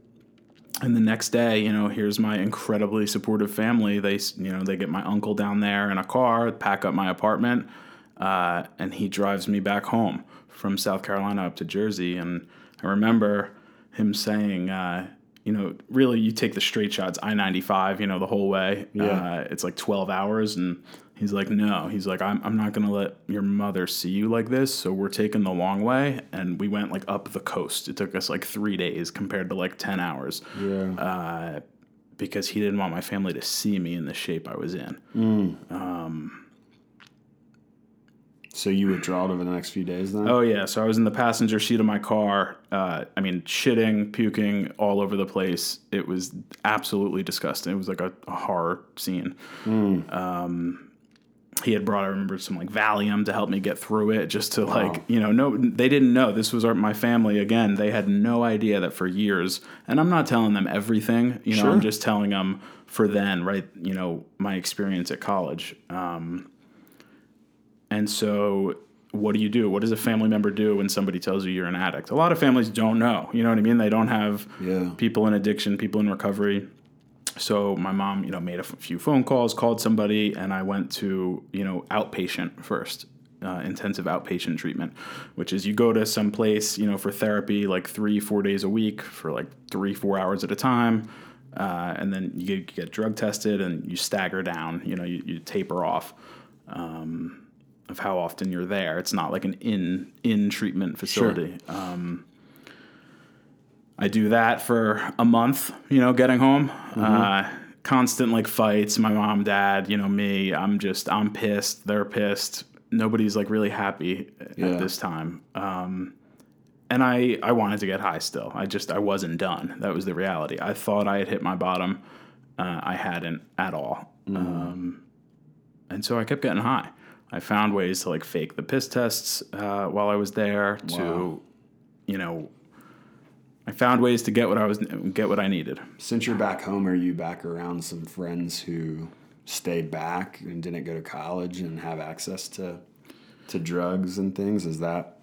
B: And the next day, you know, here's my incredibly supportive family. They, you know, they get my uncle down there in a car, pack up my apartment, uh, and he drives me back home from South Carolina up to Jersey. And I remember him saying, uh, you know, really, you take the straight shots, I 95, you know, the whole way.
A: Yeah.
B: Uh, it's like 12 hours. And he's like, no, he's like, I'm, I'm not going to let your mother see you like this. So we're taking the long way. And we went like up the coast. It took us like three days compared to like 10 hours
A: Yeah.
B: uh, because he didn't want my family to see me in the shape I was in.
A: So you withdrawed over the next few days then?
B: Oh yeah, so I was in the passenger seat of my car. Uh, I mean, shitting, puking all over the place. It was absolutely disgusting. It was like a, a horror scene. Um, he had brought, I remember, some like Valium to help me get through it, just to like, you know, no, they didn't know this was our, my family. Again, they had no idea that for years, and I'm not telling them everything. You know,
A: Sure.
B: I'm just telling them for then, right? You know, my experience at college. Um, and so, what do you do? What does a family member do when somebody tells you you're an addict? A lot of families don't know. You know what I mean? They don't have
A: Yeah.
B: people in addiction, people in recovery. So my mom, you know, made a f- few phone calls, called somebody, and I went to, you know, outpatient first, uh, intensive outpatient treatment, which is you go to some place, you know, for therapy like three, four days a week for like three, four hours at a time. Uh, and then you get, get drug tested and you stagger down, you know, you, you taper off um, of how often you're there. It's not like an in in treatment facility. Um, I do that for a month, you know, getting home. Uh, constant like fights, my mom, dad, you know, me. I'm just, I'm pissed. They're pissed. Nobody's like really happy
A: Yeah.
B: at this time. Um, and I, I wanted to get high still. I just, I wasn't done. That was the reality. I thought I had hit my bottom. Uh, I hadn't at all. Um, and so I kept getting high. I found ways to like fake the piss tests uh, while I was there. To, you know, I found ways to get what I was get what I needed.
A: Since you're back home, are you back around some friends who stayed back and didn't go to college and have access to to drugs and things? Is that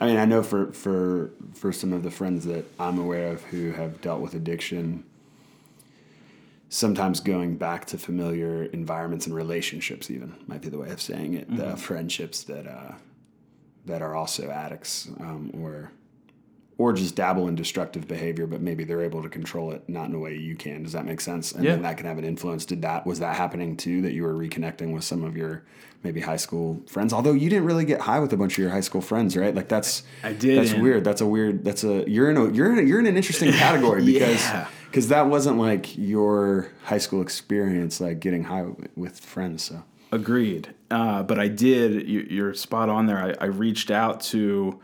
A: I mean, I know for for for some of the friends that I'm aware of who have dealt with addiction, sometimes going back to familiar environments and relationships even might be the way of saying it. The friendships that uh, that are also addicts um, or or just dabble in destructive behavior, but maybe they're able to control it not in a way you can. Does that make sense? And
B: Yeah.
A: then that can have an influence. Did that was that happening too? That you were reconnecting with some of your maybe high school friends? Although you didn't really get high with a bunch of your high school friends, right? Like that's
B: I didn't.
A: That's weird. That's a weird. That's a you're in a you're in a, you're in an interesting category because
B: Yeah.
A: Because that wasn't like your high school experience, like getting high with friends. So
B: Agreed. Uh, but I did. You, you're spot on there. I, I reached out to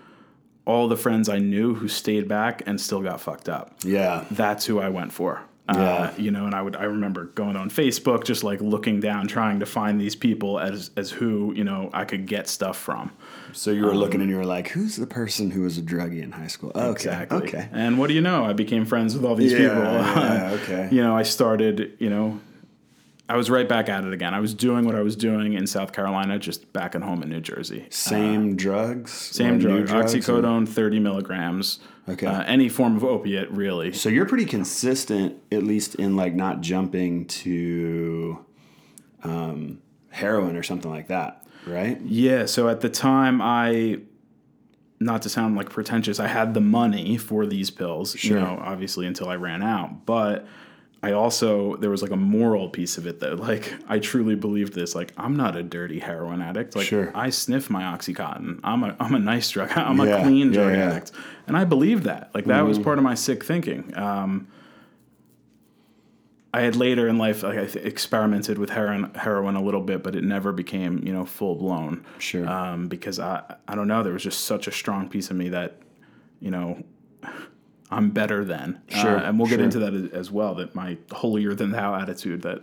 B: all the friends I knew who stayed back and still got fucked up.
A: yeah,
B: That's who I went for. Uh, you know, and I would I remember going on Facebook, just like looking down, trying to find these people as as who you know I could get stuff from.
A: So you were looking and you were like, "Who's the person who was a druggie in high school?" Okay,
B: Exactly.
A: okay.
B: And what do you know? I became friends with all these
A: Yeah,
B: people.
A: yeah, okay.
B: you know, I started, you know, I was right back at it again. I was doing what I was doing in South Carolina, just back at home in New Jersey.
A: Same drugs,
B: Same drug,
A: drugs, or-
B: oxycodone, 30 milligrams.
A: Okay.
B: Uh, any form of opiate, really.
A: So you're pretty consistent, at least in like not jumping to um, heroin or something like that, right?
B: Yeah. So at the time, I, not to sound like pretentious, I had the money for these pills,
A: Sure.
B: you know, obviously until I ran out. But I also, there was like a moral piece of it that, like, I truly believed this. Like, I'm not a dirty heroin addict. Like,
A: Sure.
B: I sniff my Oxycontin. I'm a, I'm a nice drug. I'm
A: Yeah,
B: a clean drug
A: yeah.
B: addict. And I believed that. Like, that was part of my sick thinking. Um, I had later in life like I th- experimented with heroin, heroin a little bit, but it never became you know full blown.
A: Sure.
B: Um, because I I don't know there was just such a strong piece of me that you know I'm better than.
A: Sure,
B: Uh, and we'll get
A: sure.
B: into that as- well. That my holier than thou attitude that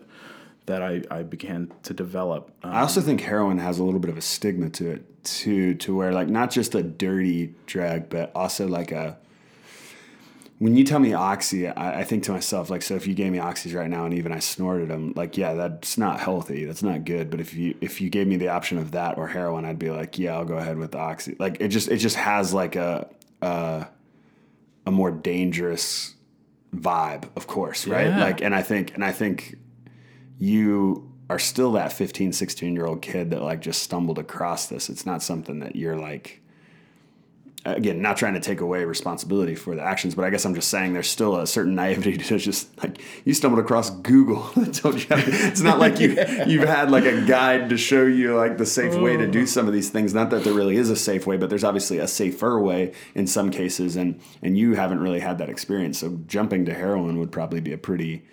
B: that I, I began to develop. Um,
A: I also think heroin has a little bit of a stigma to it too, to where like not just a dirty drug, but also like a. When you tell me oxy, I, I think to myself like, so if you gave me oxys right now and even I snorted them, like, yeah, that's not healthy, that's not good. But if you if you gave me the option of that or heroin, I'd be like, yeah, I'll go ahead with the oxy. Like it just it just has like a a, a more dangerous vibe, of course, right?
B: Yeah.
A: Like, and I think and I think you are still that 15 16 year old kid that like just stumbled across this it's not something that you're like again not trying to take away responsibility for the actions but i guess i'm just saying there's still a certain naivety to just like you stumbled across google that told you it's not like you you've had like a guide to show you like the safe way to do mm. some of these things not that there really is a safe way but there's obviously a safer way in some cases and and you haven't really had that experience so jumping to heroin would probably be a pretty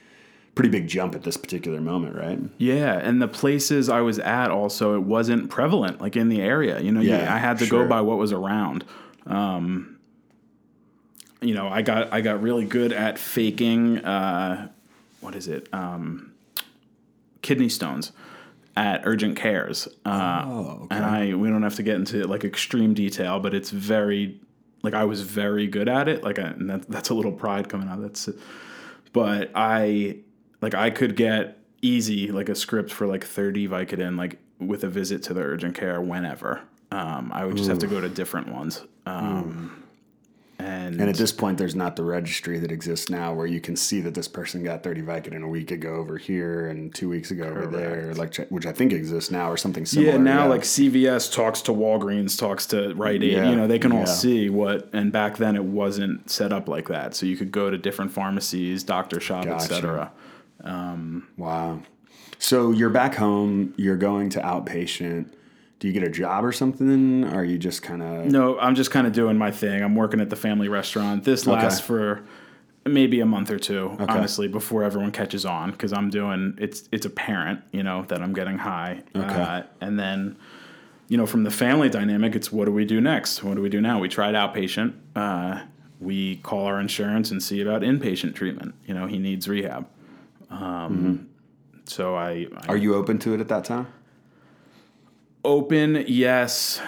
A: pretty big jump at this particular moment, right?
B: Yeah, and the places I was at also it wasn't prevalent like in the area. You know, you- I had to
A: sure.
B: go by what was around. Um, you know, I got I got really good at faking. Uh, what is it? Um, kidney stones at urgent cares. Uh,
A: Oh, okay.
B: And I we don't have to get into like extreme detail, but it's very like I was very good at it. Like I, and that, that's a little pride coming out. That's but I like I could get easy like a script for like 30 Vicodin like with a visit to the urgent care whenever. Um, I would just have to go to different ones. Um, and,
A: And at this point, there's not the registry that exists now where you can see that this person got 30 Vicodin a week ago over here and two weeks ago over there, like which I think exists now or something similar.
B: yeah, now like CVS talks to Walgreens, talks to Rite Aid.
A: Yeah,
B: You know, they can all
A: yeah.
B: see what. And back then, it wasn't set up like that. So you could go to different pharmacies, doctor shop,
A: Gotcha.
B: etc.
A: wow. So you're back home. You're going to outpatient. Do you get a job or something? Or are you just kind of
B: No, I'm just kind of doing my thing. I'm working at the family restaurant. This
A: Okay.
B: lasts for maybe a month or two, honestly, before everyone catches on because I'm doing it's it's apparent, you know, that I'm getting high.
A: Okay.
B: Uh, and then, you know, from the family dynamic, it's what do we do next? What do we do now? We tried outpatient. Uh, we call our insurance and see about inpatient treatment. You know, he needs rehab. Um, So I, I
A: Are you open to it at that time?
B: Open yes.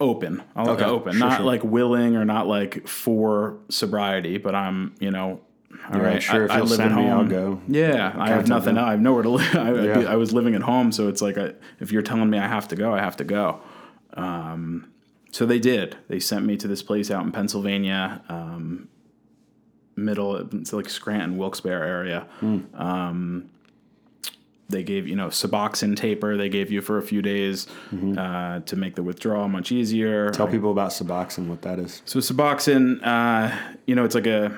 B: Open. I'll
A: Okay,
B: open.
A: sure,
B: not
A: sure.
B: like willing or not like for sobriety but i'm you know all right.
A: like, sure, if
B: I, I
A: you'll
B: live
A: send
B: at
A: me, I'll go.
B: yeah i have nothing i have nowhere to live. I,
A: Yeah.
B: I was living at home so it's like I, if you're telling me i have to go i have to go. Um, so they did. They sent me to this place out in pennsylvania um, middle it's like scranton wilkes-barre area.
A: Hmm.
B: um, they gave you know suboxone taper they gave you for a few days uh, to make the withdrawal much easier
A: Mm-hmm. Tell people about Suboxone, what that is.
B: so Suboxone, uh, you know, it's like a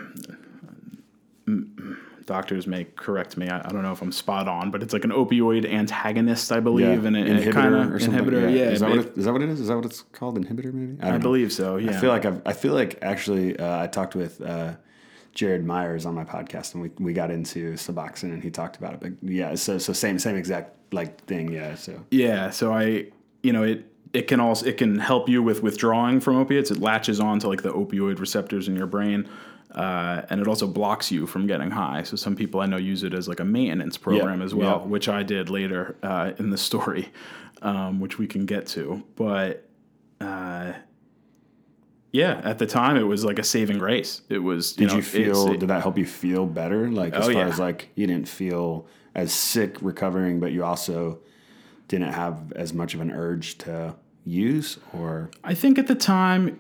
B: Doctors may correct me. I, I don't know if I'm spot on, but it's like an opioid antagonist, I believe, and it, and it
A: inhibitor
B: kind
A: or
B: of
A: something.
B: inhibitor. Yeah,
A: is, that
B: it-
A: what it, is that what it is? Is that what it's called? Inhibitor, maybe? I,
B: I believe so. Yeah,
A: I feel like I've, I feel like actually uh, I talked with uh, Jared Myers on my podcast and we, we got into Suboxone and he talked about it. But yeah, so so same same exact like thing. Yeah. So
B: Yeah, so I, you know, it it can also it can help you with withdrawing from opiates. It latches on to like the opioid receptors in your brain. Uh, and it also blocks you from getting high. So some people I know use it as like a maintenance program as well,
A: yeah.
B: which I did later uh, in the story, um, which we can get to. But yeah, at the time it was like a saving grace. It was. You
A: Did
B: know,
A: you feel?
B: it's-
A: did that help you feel better? Like as
B: Oh,
A: far
B: yeah.
A: as like you didn't feel as sick recovering, but you also didn't have as much of an urge to use, or
B: I think at the time,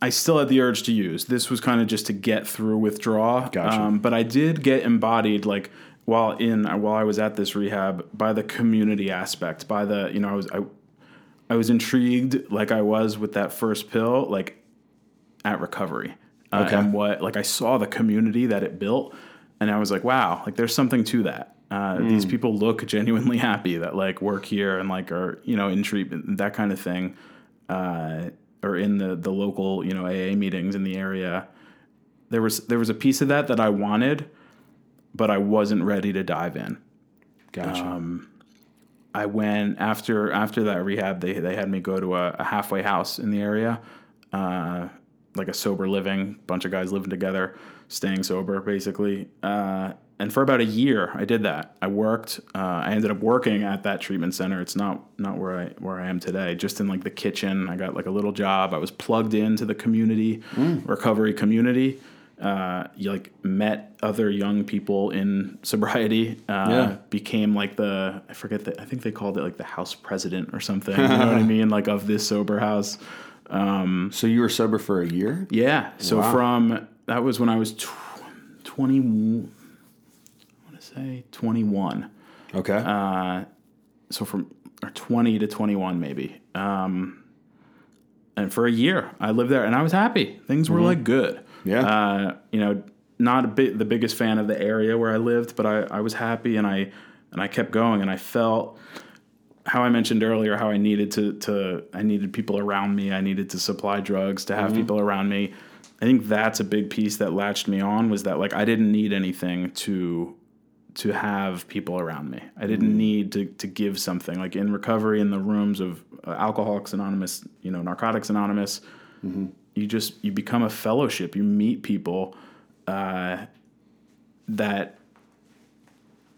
B: I still had the urge to use. This was kind of just to get through withdrawal.
A: Gotcha.
B: Um, but I did get embodied, like while in while I was at this rehab, by the community aspect. By the you know I was I, I was intrigued, like I was with that first pill, like at recovery. Uh,
A: Okay.
B: And what like I saw the community that it built, and I was like, wow, like there's something to that. Uh, These people look genuinely happy that like work here and like are you know in treatment that kind of thing, uh, or in the the local you know AA meetings in the area. There was there was a piece of that that I wanted, but I wasn't ready to dive in.
A: gotcha.
B: Um, I went after after that rehab. They they had me go to a, a halfway house in the area, uh, like a sober living. Bunch of guys living together, staying sober basically. Uh, and for about a year, I did that. I worked. Uh, I ended up working at that treatment center. It's not not where I where I am today. Just in like the kitchen. I got like a little job. I was plugged into the community, recovery community. Uh, you like met other young people in sobriety. Uh,
A: Yeah.
B: Became like the I forget that I think they called it like the house president or something. You know what I mean? Like of this sober house.
A: So you were sober for a year?
B: Yeah. So
A: Wow.
B: from that was when I was tw- 20 I want to say 21.
A: Okay.
B: Uh, so from or 20 to 21 maybe. Um, and for a year I lived there and I was happy. Things were like good.
A: Yeah.
B: Uh, you know, not a bit the biggest fan of the area where I lived, but I, I was happy and I and I kept going and I felt how I mentioned earlier how I needed to to I needed people around me. I needed to supply drugs to have people around me. I think that's a big piece that latched me on was that like I didn't need anything to to have people around me. I didn't need to to give something like in recovery in the rooms of uh, Alcoholics Anonymous, you know, Narcotics Anonymous. You just you become a fellowship. You meet people uh, that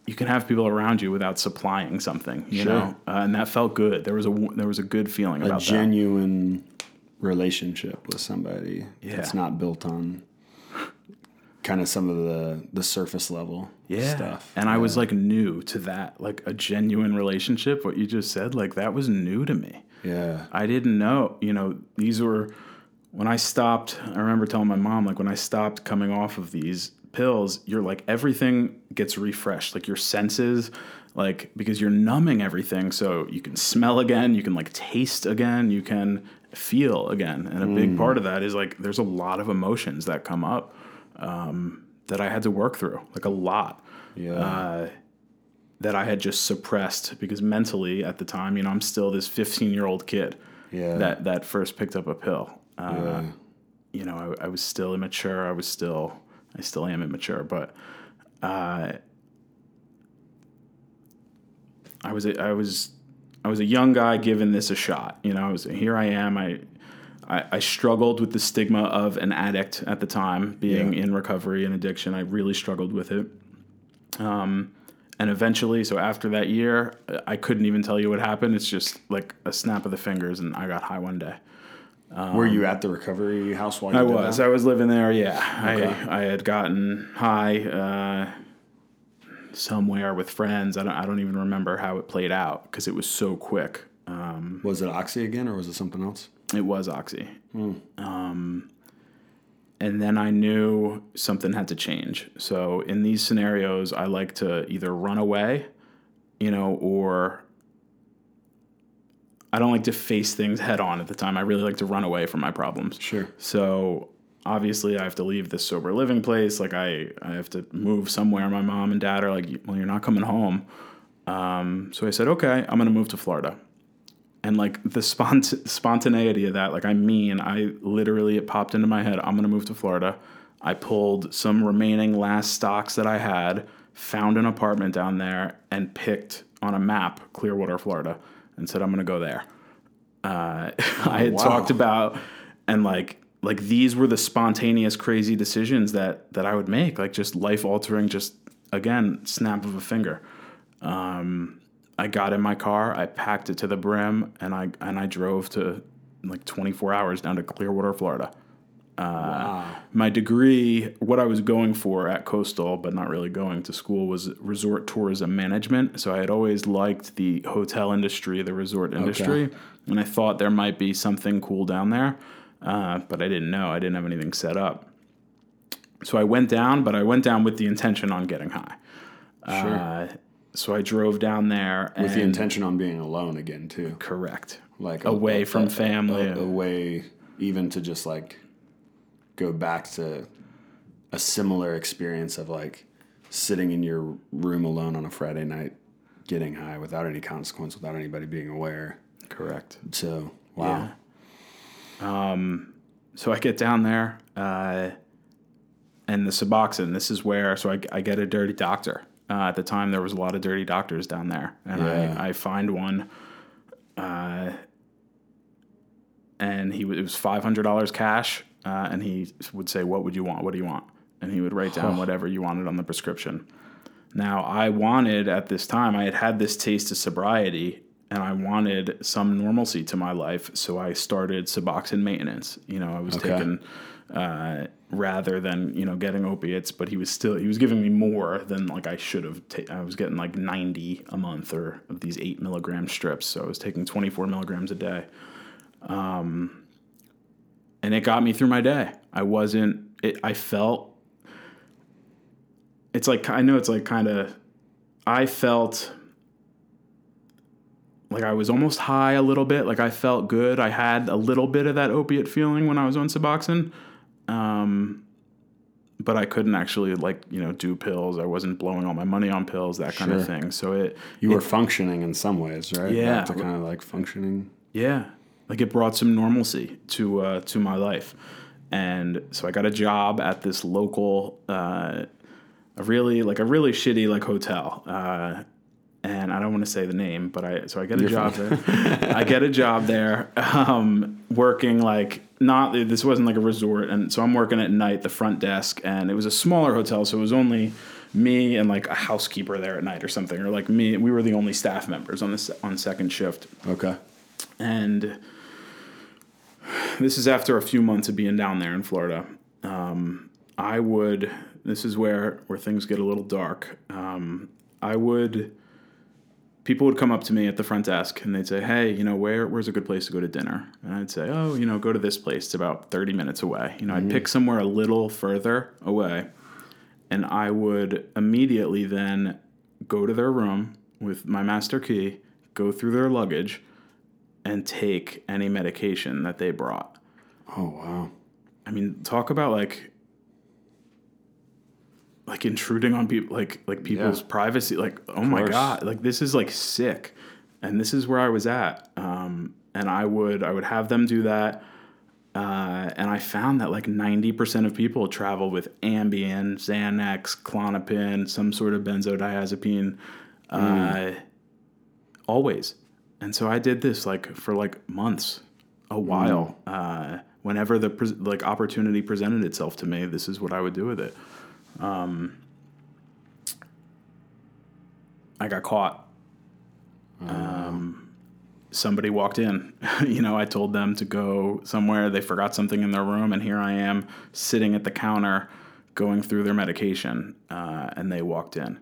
B: you can have people around you without supplying something, you
A: Sure.
B: know, uh, and that felt good. There was a there was a good feeling
A: a
B: about that.
A: genuine relationship with somebody
B: Yeah.
A: that's not built on kind of some of the the surface level
B: yeah.
A: stuff.
B: And I was like new to that, like a genuine relationship. What you just said, like that was new to me.
A: yeah.
B: I didn't know, you know, these were when I stopped. I remember telling my mom, like, when I stopped coming off of these pills, you're like, everything gets refreshed, like your senses, like, because you're numbing everything. So you can smell again, you can like taste again, you can feel again. And a big part of that is like, there's a lot of emotions that come up um, that I had to work through, like a lot
A: Yeah.
B: uh, that I had just suppressed because mentally at the time, you know, I'm still this 15 year old kid
A: Yeah.
B: that that first picked up a pill. Uh,
A: yeah.
B: You know, I, I was still immature. I was still, I still am immature, but uh, I was a, I was I was a young guy giving this a shot. You know, I was here. I am. I. I, I struggled with the stigma of an addict at the time, being
A: Yeah.
B: in recovery and addiction. I really struggled with it. Um, and eventually, so after that year, I couldn't even tell you what happened. It's just like a snap of the fingers, and I got high one day.
A: Were you at the recovery house while you
B: I was. I was living there. Yeah,
A: Okay.
B: I I had gotten high uh, somewhere with friends. I don't. I don't even remember how it played out because it was so quick. Um,
A: Was it Oxy again, or was it something else?
B: it was oxy. Um, and then I knew something had to change. So in these scenarios, I like to either run away, you know, or I don't like to face things head on at the time. I really like to run away from my problems.
A: Sure.
B: So obviously, I have to leave this sober living place. Like I, I have to move somewhere. My mom and dad are like, "Well, you're not coming home." Um, so I said, "Okay, I'm gonna move to Florida." And like the spont- spontaneity of that, like I mean, I literally it popped into my head. I'm gonna move to Florida. I pulled some remaining last stocks that I had, found an apartment down there, and picked on a map Clearwater, Florida, and said I'm gonna go there. Uh, I had
A: wow.
B: talked about and like like these were the spontaneous crazy decisions that that I would make like just life altering just again snap of a finger um, I got in my car I packed it to the brim and I and I drove to like 24 hours down to Clearwater Florida
A: wow.
B: my degree what I was going for at Coastal but not really going to school was resort tourism management so I had always liked the hotel industry the resort industry and I thought there might be something cool down there uh, but I didn't know. I didn't have anything set up. So I went down, but I went down with the intention on getting high.
A: Sure.
B: Uh, so I drove down there
A: With the intention on being alone again too.
B: correct,
A: Like
B: away from family.
A: away even to just like go back to a similar experience of like sitting in your room alone on a Friday night getting high without any consequence without anybody being aware.
B: correct.
A: So, wow.
B: Um, So I get down there, uh, and the Suboxone. This is where so I, I get a dirty doctor. Uh, at the time, there was a lot of dirty doctors down there, and
A: Yeah.
B: I, I find one. Uh, and he it was five hundred dollars cash, uh, and he would say, "What would you want? What do you want?" And he would write down whatever you wanted on the prescription. Now, I wanted at this time, I had had this taste of sobriety and I wanted some normalcy to my life. So I started Suboxone maintenance. You know, I was
A: Okay.
B: taking, uh, rather than, you know, getting opiates, but he was still, he was giving me more than like I should have. Ta- I was getting like 90 a month or of these eight milligram strips. So I was taking 24 milligrams a day. Um, and it got me through my day. I wasn't, it, I felt it's like I know it's like kind of I felt like I was almost high a little bit. Like I felt good. I had a little bit of that opiate feeling when I was on Suboxone. Um, but I couldn't actually like, you know, do pills. I wasn't blowing all my money on pills, that kind of thing. So it
A: You were functioning in some ways, right?
B: Yeah.
A: Back to kind of like functioning.
B: Yeah, like it brought some normalcy to uh, to my life, and so I got a job at this local, uh, a really like a really shitty like hotel, uh, and I don't want to say the name, but I so I get a job there. I get a job there, um, working like not this wasn't like a resort, and so I'm working at night the front desk, and it was a smaller hotel, so it was only me and like a housekeeper there at night or something, or like me. We were the only staff members on this on second shift
A: Okay.
B: and this is after a few months of being down there in Florida. Um, I would. This is where where things get a little dark. Um, I would. People would come up to me at the front desk and they'd say, "Hey, you know, where where's a good place to go to dinner?" And I'd say, "Oh, you know, go to this place. It's about thirty minutes away." You know, I'd pick somewhere a little further away, and I would immediately then go to their room with my master key, go through their luggage, and take any medication that they brought.
A: Oh, wow.
B: I mean, talk about like like intruding on people like like people's
A: Yeah.
B: privacy like oh my god like this is like sick and this is where i was at um, and i would i would have them do that uh, and i found that like 90% of people travel with ambien xanax klonopin some sort of benzodiazepine uh, always and so i did this like for like months a while uh, whenever the pres- like opportunity presented itself to me this is what i would do with it um, I got caught. Um, somebody walked in. you know, I told them to go somewhere. They forgot something in their room, and here I am sitting at the counter going through their medication, uh, and they walked in.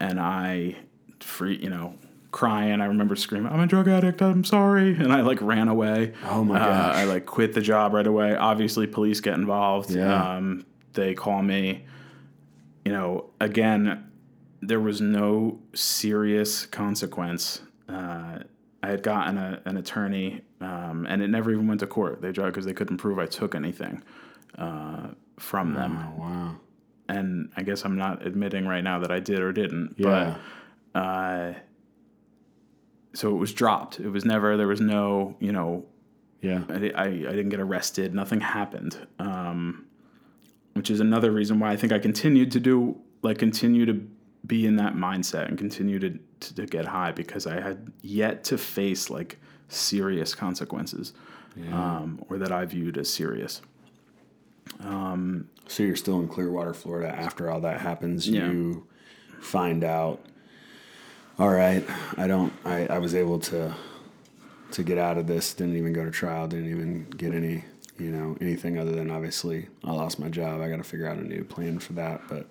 B: And I, free, you know, crying. I remember screaming, "I'm a drug addict. I'm sorry," and I like ran away.
A: Oh my
B: Uh,
A: gosh.
B: I like quit the job right away. Obviously, police get involved.
A: Yeah.
B: Um, they call me. You know, again, there was no serious consequence. Uh, I had gotten a, an attorney, um, and it never even went to court. They tried because they couldn't prove I took anything uh, from them.
A: Oh, wow.
B: And I guess I'm not admitting right now that I did or didn't.
A: Yeah.
B: But uh, so it was dropped. It was never. There was no. You know,
A: Yeah.
B: I, I, I didn't get arrested. Nothing happened. Um, which is another reason why I think I continued to do like continue to be in that mindset and continue to, to, to get high because I had yet to face like serious consequences um, or that I viewed as serious.
A: Um, so you're still in Clearwater, Florida. After all that happens,
B: Yeah.
A: you find out. All right, I don't. I, I was able to to get out of this. Didn't even go to trial. Didn't even get any. You know anything other than obviously I lost my job. I got to figure out a new plan for that. But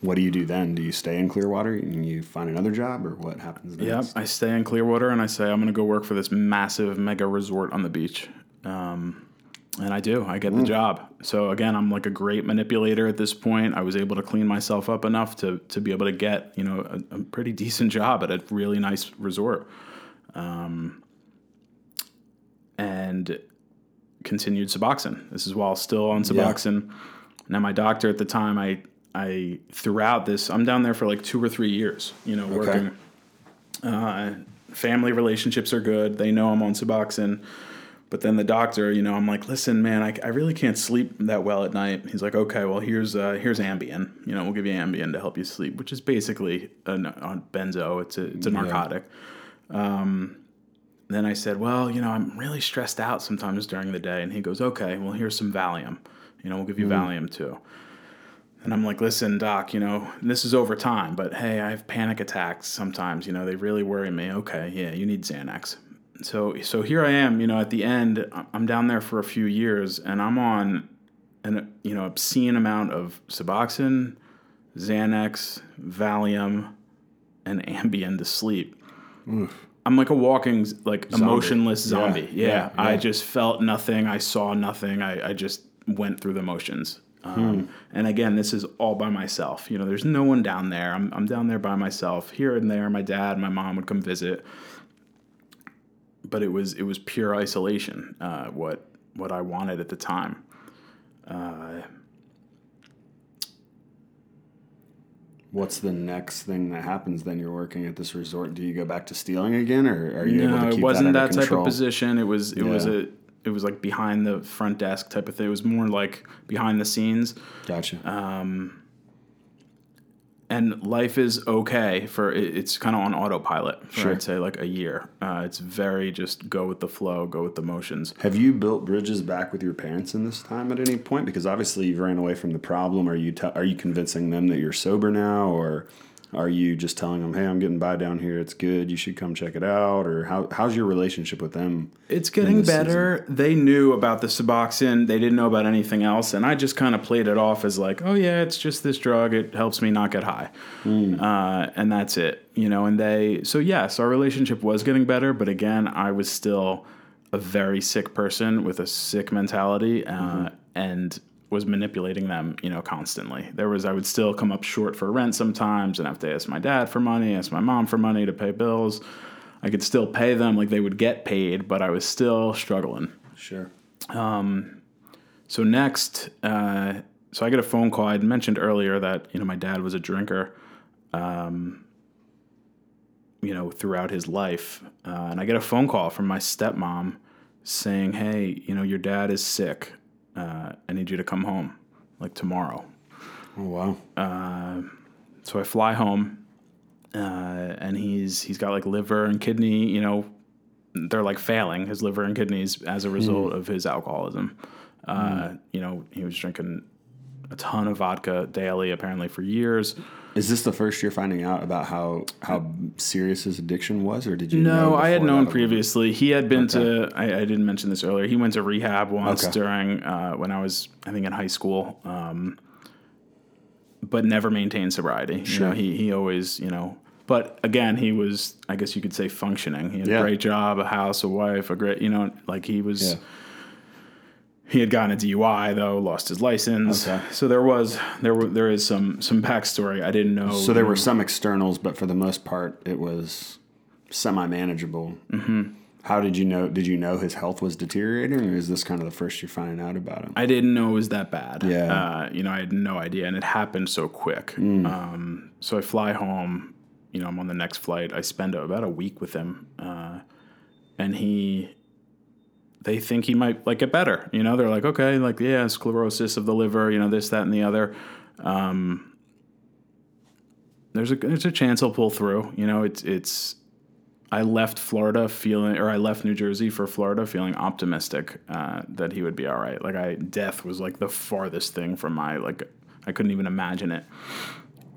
A: what do you do then? Do you stay in Clearwater and you find another job, or what happens next?
B: Yep, I stay in Clearwater and I say I'm going to go work for this massive mega resort on the beach. Um, and I do. I get the job. So again, I'm like a great manipulator at this point. I was able to clean myself up enough to to be able to get you know a, a pretty decent job at a really nice resort. Um, and continued Suboxone. This is while still on Suboxone. Now my doctor at the time, I I throughout this, I'm down there for like two or three years. You know, working. Uh, family relationships are good. They know I'm on Suboxone. But then the doctor, you know, I'm like, listen, man, I, I really can't sleep that well at night. He's like, okay, well, here's uh, here's Ambien. You know, we'll give you Ambien to help you sleep, which is basically a, a benzo. It's a it's a narcotic. Um, then I said, well, you know, I'm really stressed out sometimes during the day. And he goes, okay, well, here's some Valium. You know, we'll give you Valium too. And I'm like, listen, doc, you know, this is over time, but hey, I have panic attacks sometimes. You know, they really worry me. Okay, yeah, you need Xanax. So, so here I am. You know, at the end, I'm down there for a few years, and I'm on an you know obscene amount of Suboxone, Xanax, Valium, and Ambien to sleep. Oof. I'm like a walking, like emotionless zombie. Yeah,
A: Yeah,
B: I just felt nothing. I saw nothing. I, I just went through the motions. Um, And again, this is all by myself. You know, there's no one down there. I'm, I'm down there by myself. Here and there, my dad, my mom would come visit, but it was it was pure isolation. Uh, what what I wanted at the time.
A: What's the next thing that happens? Then you're working at this resort. Do you go back to stealing again, or are you able to
B: No,
A: keep
B: it wasn't
A: that,
B: that, type of position. It was it was a it was like behind the front desk type of thing. It was more like behind the scenes.
A: Gotcha.
B: Uh, and life is okay for it's kind of on autopilot for
A: Sure.
B: I'd say like a year. Uh, it's very just go with the flow, go with the motions.
A: Have you built bridges back with your parents in this time at any point? Because obviously you've ran away from the problem. Are you te- are you convincing them that you're sober now, or are you just telling them, "Hey, I'm getting by down here. It's good. You should come check it out"? Or how how's your relationship with them?
B: It's getting better. They knew about the Suboxone. They didn't know about anything else, and I just kind of played it off as like, oh yeah, it's just this drug. It helps me not get high, uh, and that's it. You know. And they so yes, our relationship was getting better, but again, I was still a very sick person with a sick mentality, uh, and was manipulating them, you know, constantly. There was I would still come up short for rent sometimes, and have to ask my dad for money, ask my mom for money to pay bills. I could still pay them like they would get paid, but I was still struggling.
A: Sure.
B: Um, So next, uh, so I get a phone call. I would mentioned earlier that you know my dad was a drinker, um, you know, throughout his life, uh, and I get a phone call from my stepmom saying, "Hey, you know, your dad is sick. Uh, I need you to come home, like tomorrow."
A: Oh wow.
B: Uh, So I fly home, uh, and he's he's got like liver and kidney. You know, they're like failing his liver and kidneys as a result of his alcoholism. Uh, You know, he was drinking a ton of vodka daily, apparently for years.
A: Is this the first you're finding out about how how serious his addiction was, or did you? know
B: No, I had known previously. He had been to. I, I didn't mention this earlier. He went to rehab once
A: Okay.
B: during uh, when I was, I think, in high school. Um, but never maintained sobriety. You
A: Sure.
B: know, he he always, you know. But again, he was, I guess you could say, functioning. He had
A: Yeah.
B: a great job, a house, a wife, a great, you know, like he was.
A: Yeah.
B: He had gotten a DUI though, lost his license.
A: Okay.
B: So there was there were there is some some backstory I didn't know.
A: So there were some externals, but for the most part, it was semi manageable. Mm-hmm. How did you know? Did you know his health was deteriorating, or is this kind of the first you're finding out about him?
B: I didn't know it was that bad.
A: Yeah.
B: Uh, you know, I had no idea, and it happened so quick. Um, so I fly home. You know, I'm on the next flight. I spend about a week with him, uh, and he. They think he might like get better. You know, they're like, okay, like yeah, sclerosis of the liver. You know, this, that, and the other. Um, there's a there's a chance he'll pull through. You know, it's it's. I left Florida feeling, or I left New Jersey for Florida feeling optimistic uh, that he would be all right. Like I, death was like the farthest thing from my like, I couldn't even imagine it.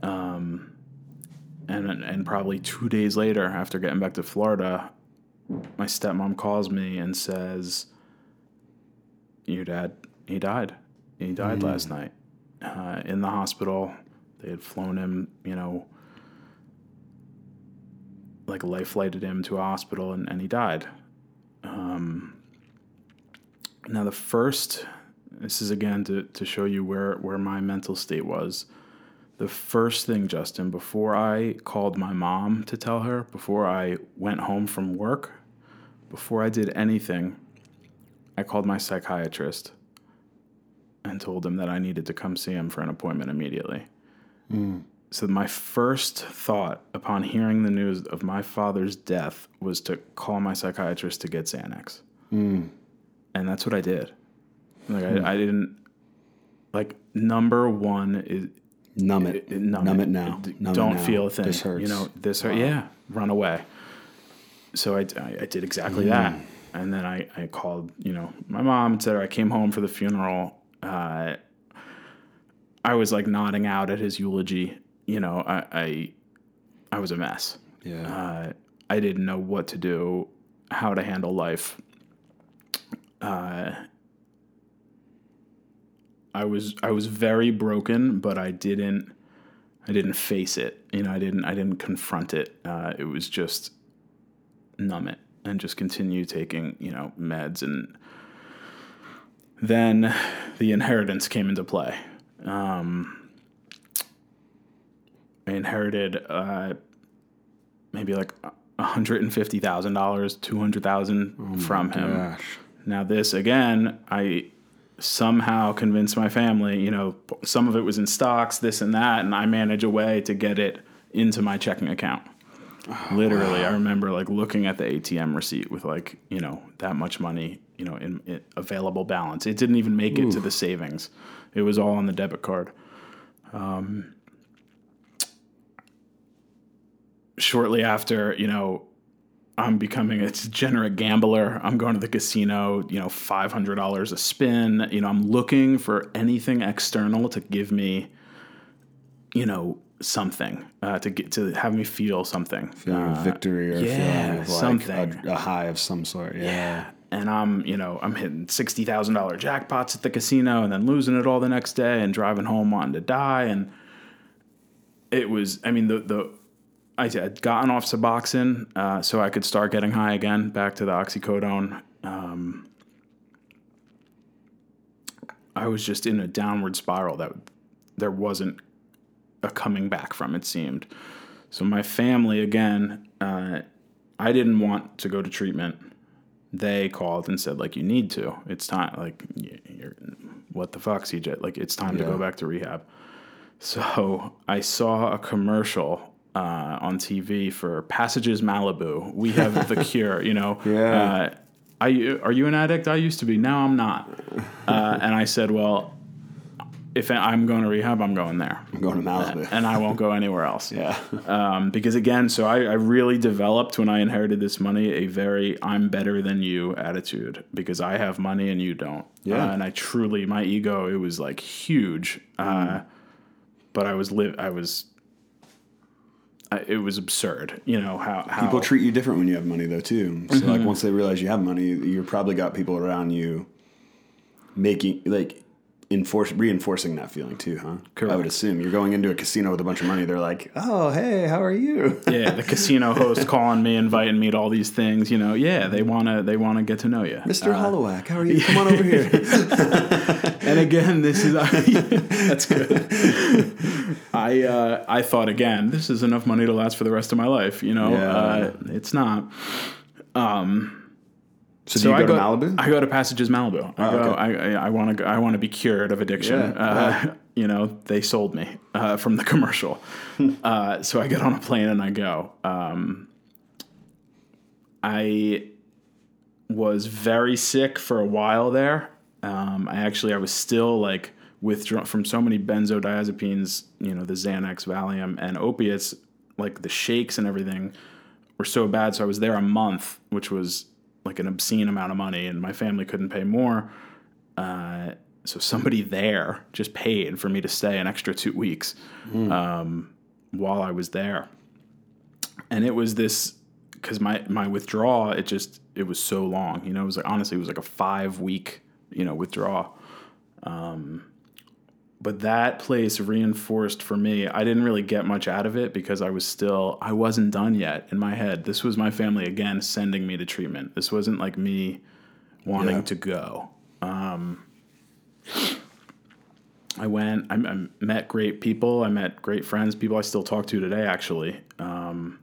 B: Um, and and probably two days later, after getting back to Florida, my stepmom calls me and says, "Your dad, he died. He died last night uh, in the hospital. They had flown him, you know." like life flighted him to a hospital and, and he died. Um, now the first, this is again to, to show you where, where my mental state was. The first thing, Justin, before I called my mom to tell her, before I went home from work, before I did anything, I called my psychiatrist and told him that I needed to come see him for an appointment immediately. Hmm. So my first thought upon hearing the news of my father's death was to call my psychiatrist to get Xanax, hmm. and that's what I did. Like I, hmm. I didn't like number one is
A: Numb it.
B: numb,
A: numb,
B: it.
A: it. now.
B: D-
A: Numb
B: don't
A: now.
B: feel a thing.
A: This hurts.
B: You know, this hurt. Yeah, run away. So I, I, I did exactly that, and then I, I called you know my mom, etc. I came home for the funeral. Uh, I was like nodding out at his eulogy. You know, I I, I was a mess.
A: Yeah.
B: Uh, I didn't know what to do, how to handle life. Uh, I was I was very broken, but I didn't I didn't face it. You know, I didn't I didn't confront it. Uh, it was just numb it and just continue taking you know meds and then the inheritance came into play. Um, I inherited uh, maybe like hundred and fifty thousand dollars, two hundred thousand from him.
A: Gosh.
B: Now this again, I somehow convince my family. You know, some of it was in stocks, this and that, and I manage a way to get it into my checking account. Literally, I remember like looking at the ATM receipt with like you know that much money, you know, in, in available balance. It didn't even make it to the savings. It was all on the debit card. Um, shortly after, you know, I'm becoming a degenerate gambler. I'm going to the casino, you know, $500 a spin. You know, I'm looking for anything external to give me, you know, something uh, to get to have me feel something.
A: Feeling
B: Uh,
A: victory or
B: yeah,
A: feeling like
B: something.
A: A, a high of some sort. Yeah.
B: yeah. And I'm, you know, I'm hitting sixty thousand dollar jackpots at the casino, and then losing it all the next day, and driving home wanting to die. And it was, I mean, the the I had gotten off Suboxone, uh, so I could start getting high again, back to the oxycodone. Um, I was just in a downward spiral that there wasn't a coming back from. It seemed. So my family again, uh, I didn't want to go to treatment. They called and said like you need to. It's time. Like you're, what the fuck, CJ? Like it's time to go back to rehab. So I saw a commercial uh, on TV for Passages Malibu. We have the cure. You know.
A: Yeah.
B: Uh, I, are you an addict? I used to be. Now I'm not. Uh, and I said, well, if I'm going to rehab, I'm going there,
A: I'm going to Malibu.
B: and I won't go anywhere else.
A: yeah.
B: Um, because again, so I, I really developed when I inherited this money a very I'm better than you attitude because I have money and you don't.
A: Yeah.
B: Uh, and I truly, my ego, it was like huge. Uh, but I was live, I was, it was absurd. You know how how
A: People treat you different when you have money, though, too. So, like, mm-hmm. once they realize you have money, you're probably got people around you making, like, enforce reinforcing that feeling, too, huh? I would assume. You're going into a casino with a bunch of money. They're like, oh, hey, how are you?
B: yeah, the casino host calling me, inviting me to all these things. You know, yeah, they wanna they wanna get to know you,
A: Mr. Uh, Holloway, how are you? Come on over here.
B: And again, this is that's good. I uh, I thought again, this is enough money to last for the rest of my life. You know,
A: Yeah.
B: uh, it's not.
A: So, do you
B: I
A: go,
B: go
A: to Malibu?
B: I go to Passages Malibu. I
A: Oh,
B: go.
A: okay.
B: I I want to. I want to be cured of addiction.
A: Yeah,
B: uh, You know, they sold me uh, from the commercial. uh, so I get on a plane and I go. Um, I was very sick for a while there. Um, I actually I was still like withdrawn from so many benzodiazepines, you know, the Xanax, Valium, and opiates, like the shakes and everything, were so bad. So I was there a month, which was like an obscene amount of money, and my family couldn't pay more. Uh, so somebody there just paid for me to stay an extra two weeks um, while I was there, and it was this because my my withdrawal it just it was so long. You know, it was like honestly it was like a five week you know withdrawal. Um, but that place reinforced for me. I didn't really get much out of it because i was still i wasn't done yet in my head. This was my family again sending me to treatment. This wasn't like me wanting
A: Yeah.
B: to go. Um, i went I, I met great people. I met great friends people i still talk to today actually. Um,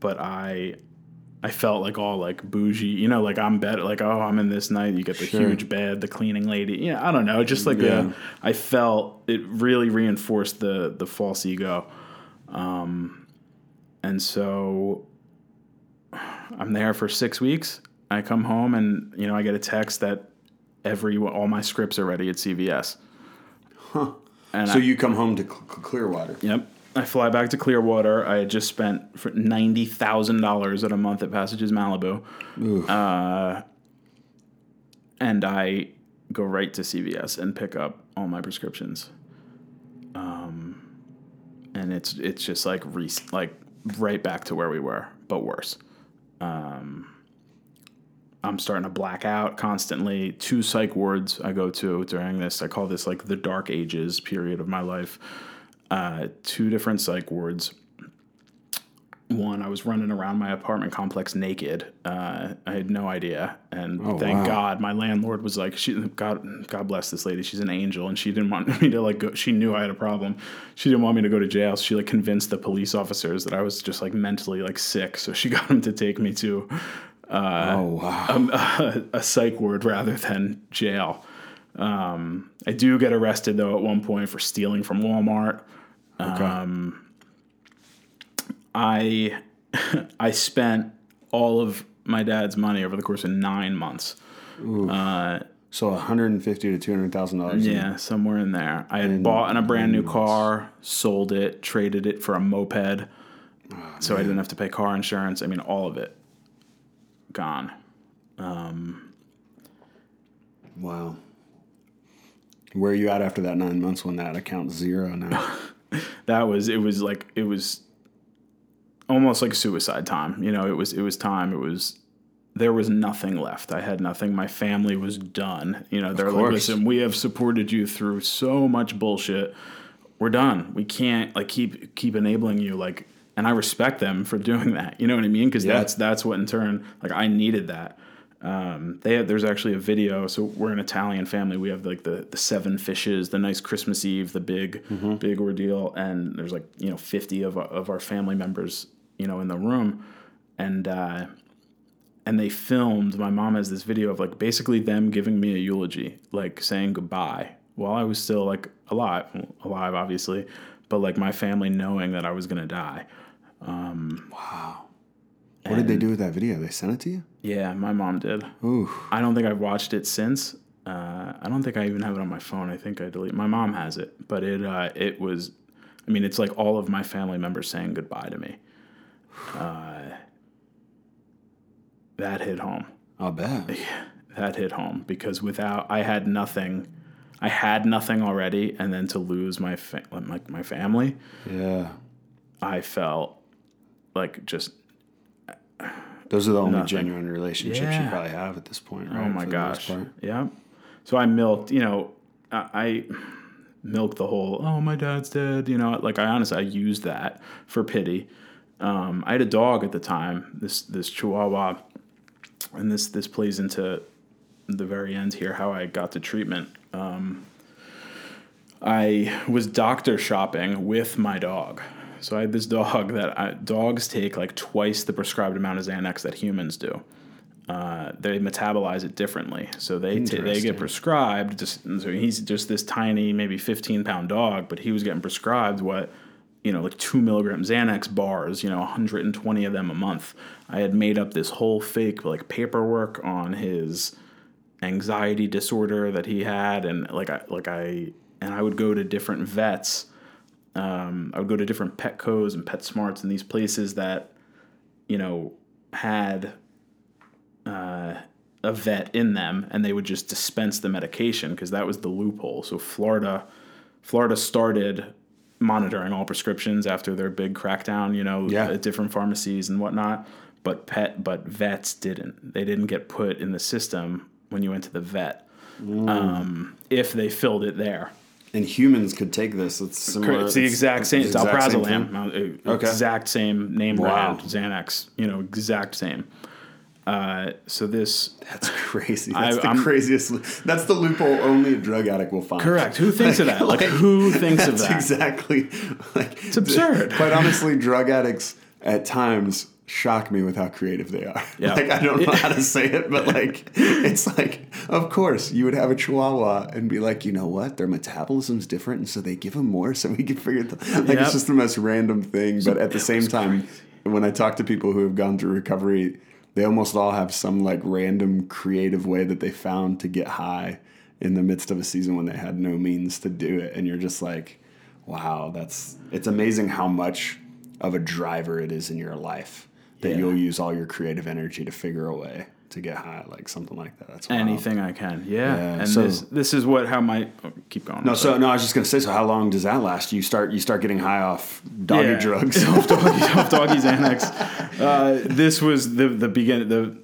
B: but i I felt like all like bougie, you know, like I'm better, like oh, I'm in this night. You get the
A: Sure.
B: huge bed, the cleaning lady. Yeah, I don't know, just like
A: Yeah.
B: I felt it really reinforced the the false ego, um, and so I'm there for six weeks. I come home and you know I get a text that every all my scripts are ready at CVS. Huh. And
A: So
B: I,
A: you come home to Cl- Cl- Clearwater.
B: Yep. I fly back to Clearwater. I had just spent for ninety thousand dollars at a month at Passages Malibu, uh, and I go right to CVS and pick up all my prescriptions. Um, and it's it's just like re- like right back to where we were, but worse. Um, I'm starting to black out constantly. Two psych wards I go to during this. I call this like the dark ages period of my life uh, two different psych wards. One, I was running around my apartment complex naked. Uh, I had no idea, and
A: Oh,
B: thank
A: wow.
B: God, my landlord was like, "She, God, God bless this lady. She's an angel, and she didn't want me to like go. She knew I had a problem. She didn't want me to go to jail. So she like convinced the police officers that I was just like mentally like sick. So she got them to take me to
A: oh wow.
B: um, a, a psych ward rather than jail. Um, I do get arrested though at one point for stealing from Walmart.
A: Okay.
B: I I spent all of my dad's money over the course of nine months. Uh,
A: so 150 to 200 thousand dollars.
B: yeah, somewhere in there. I had bought in a brand new car, sold it, traded it for a moped, so I didn't have to pay car insurance. I mean, all of it gone.
A: Wow. Where are you at after that nine months when that account's zero now?
B: that was it was like it was almost like suicide time you know it was it was time it was there was nothing left. I had nothing. My family was done. You know they're like listen we have supported you through so much bullshit. We're done. We can't like keep keep enabling you like and i respect them for doing that you know what i mean? Because
A: Yeah.
B: that's that's what in turn like i needed that um, they have, there's actually a video. So we're an Italian family. We have like the, the seven fishes, the nice Christmas Eve, the big big ordeal, and there's like you know 50 of our, of our family members, you know, in the room, and uh, and they filmed. My mom has this video of like basically them giving me a eulogy, like saying goodbye while I was still like alive, alive obviously, but like my family knowing that I was gonna die.
A: Um, wow. What did they do with that video? They sent it to you?
B: Yeah, my mom did.
A: Ooh.
B: I don't think I've watched it since. Uh, I don't think I even have it on my phone. I think I delete. My mom has it, but it uh, it was. I mean, it's like all of my family members saying goodbye to me. Uh, that hit home.
A: I'll bet.
B: That hit home because without I had nothing. I had nothing already, and then to lose my fa- like my family,
A: Yeah.
B: I felt like just
A: Those are the only
B: Nothing.
A: genuine relationships you probably have at this point, right?
B: Oh my gosh. Yeah. So I milked, you know, I, I milked the whole, oh, my dad's dead. You know, like I honestly, I used that for pity. Um, I had a dog at the time, this, this Chihuahua, and this, this plays into the very end here, how I got to treatment. Um, I was doctor shopping with my dog. So I had this dog that I, dogs take like twice the prescribed amount of Xanax that humans do. Uh, they metabolize it differently, so they ta they get prescribed. Just so he's just this tiny, maybe fifteen pound dog, but he was getting prescribed what you know, like two milligram Xanax bars, you know, 120 of them a month. I had made up this whole fake like paperwork on his anxiety disorder that he had, and like I like I and I would go to different vets. Um, I would go to different Petco's and PetSmarts and these places that you know, had uh, a vet in them, and they would just dispense the medication because that was the loophole. So Florida, Florida started monitoring all prescriptions after their big crackdown. You know,
A: Yeah.
B: at different pharmacies and whatnot. But pet, but vets didn't. They didn't get put in the system when you went to the vet. Um, if they filled it there.
A: And humans could take this. It's similar.
B: It's the exact same. It's
A: same
B: alprazolam. uh,
A: Okay.
B: Exact same name
A: Wow.
B: brand. Xanax. You know, exact same. Uh, so this
A: That's crazy. That's
B: I-
A: the
B: I'm-
A: craziest. That's the loophole only a drug addict will find.
B: correct. Who thinks of that? Like, who thinks of that?
A: exactly like it's
B: absurd.
A: Quite honestly, drug addicts at times shock me with how creative they are.
B: Yeah.
A: Like I don't know how to say it, but like it's like of course you would have a chihuahua and be like, you know what, their metabolism's different, and so they give them more, so we can figure it. Like
B: Yep.
A: it's just the most random thing, but at the same time, when I talk to people who have gone through recovery, they almost all have some like random creative way that they found to get high in the midst of a season when they had no means to do it, and you're just like, wow, that's it's amazing how much of a driver it is in your life that
B: Yeah.
A: you'll use all your creative energy to figure a way to get high, like something like that. That's.
B: Anything I can. Yeah.
A: Yeah,
B: and
A: so-
B: this this is what how my oh, keep going.
A: No, so no, I was just gonna say. So, how long does that last? You start you start getting high off doggy
B: Yeah.
A: drugs.
B: off doggy, off doggy Xanax. Uh, this was the the begin the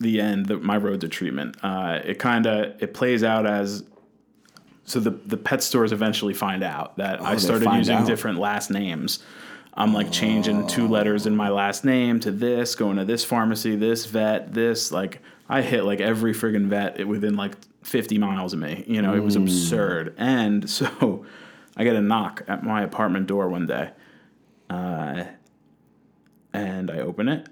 B: the end, the, my road to treatment. Uh, it kind of it plays out as so the the pet stores eventually find out that I
A: Oh, they
B: started using
A: out.
B: different last names. I'm like changing two letters in my last name to this, going to this pharmacy, this vet, this like I hit like every friggin' vet within like 50 miles of me. You know, it was
A: Mm.
B: absurd. And so I get a knock at my apartment door one day. Uh, and I open it,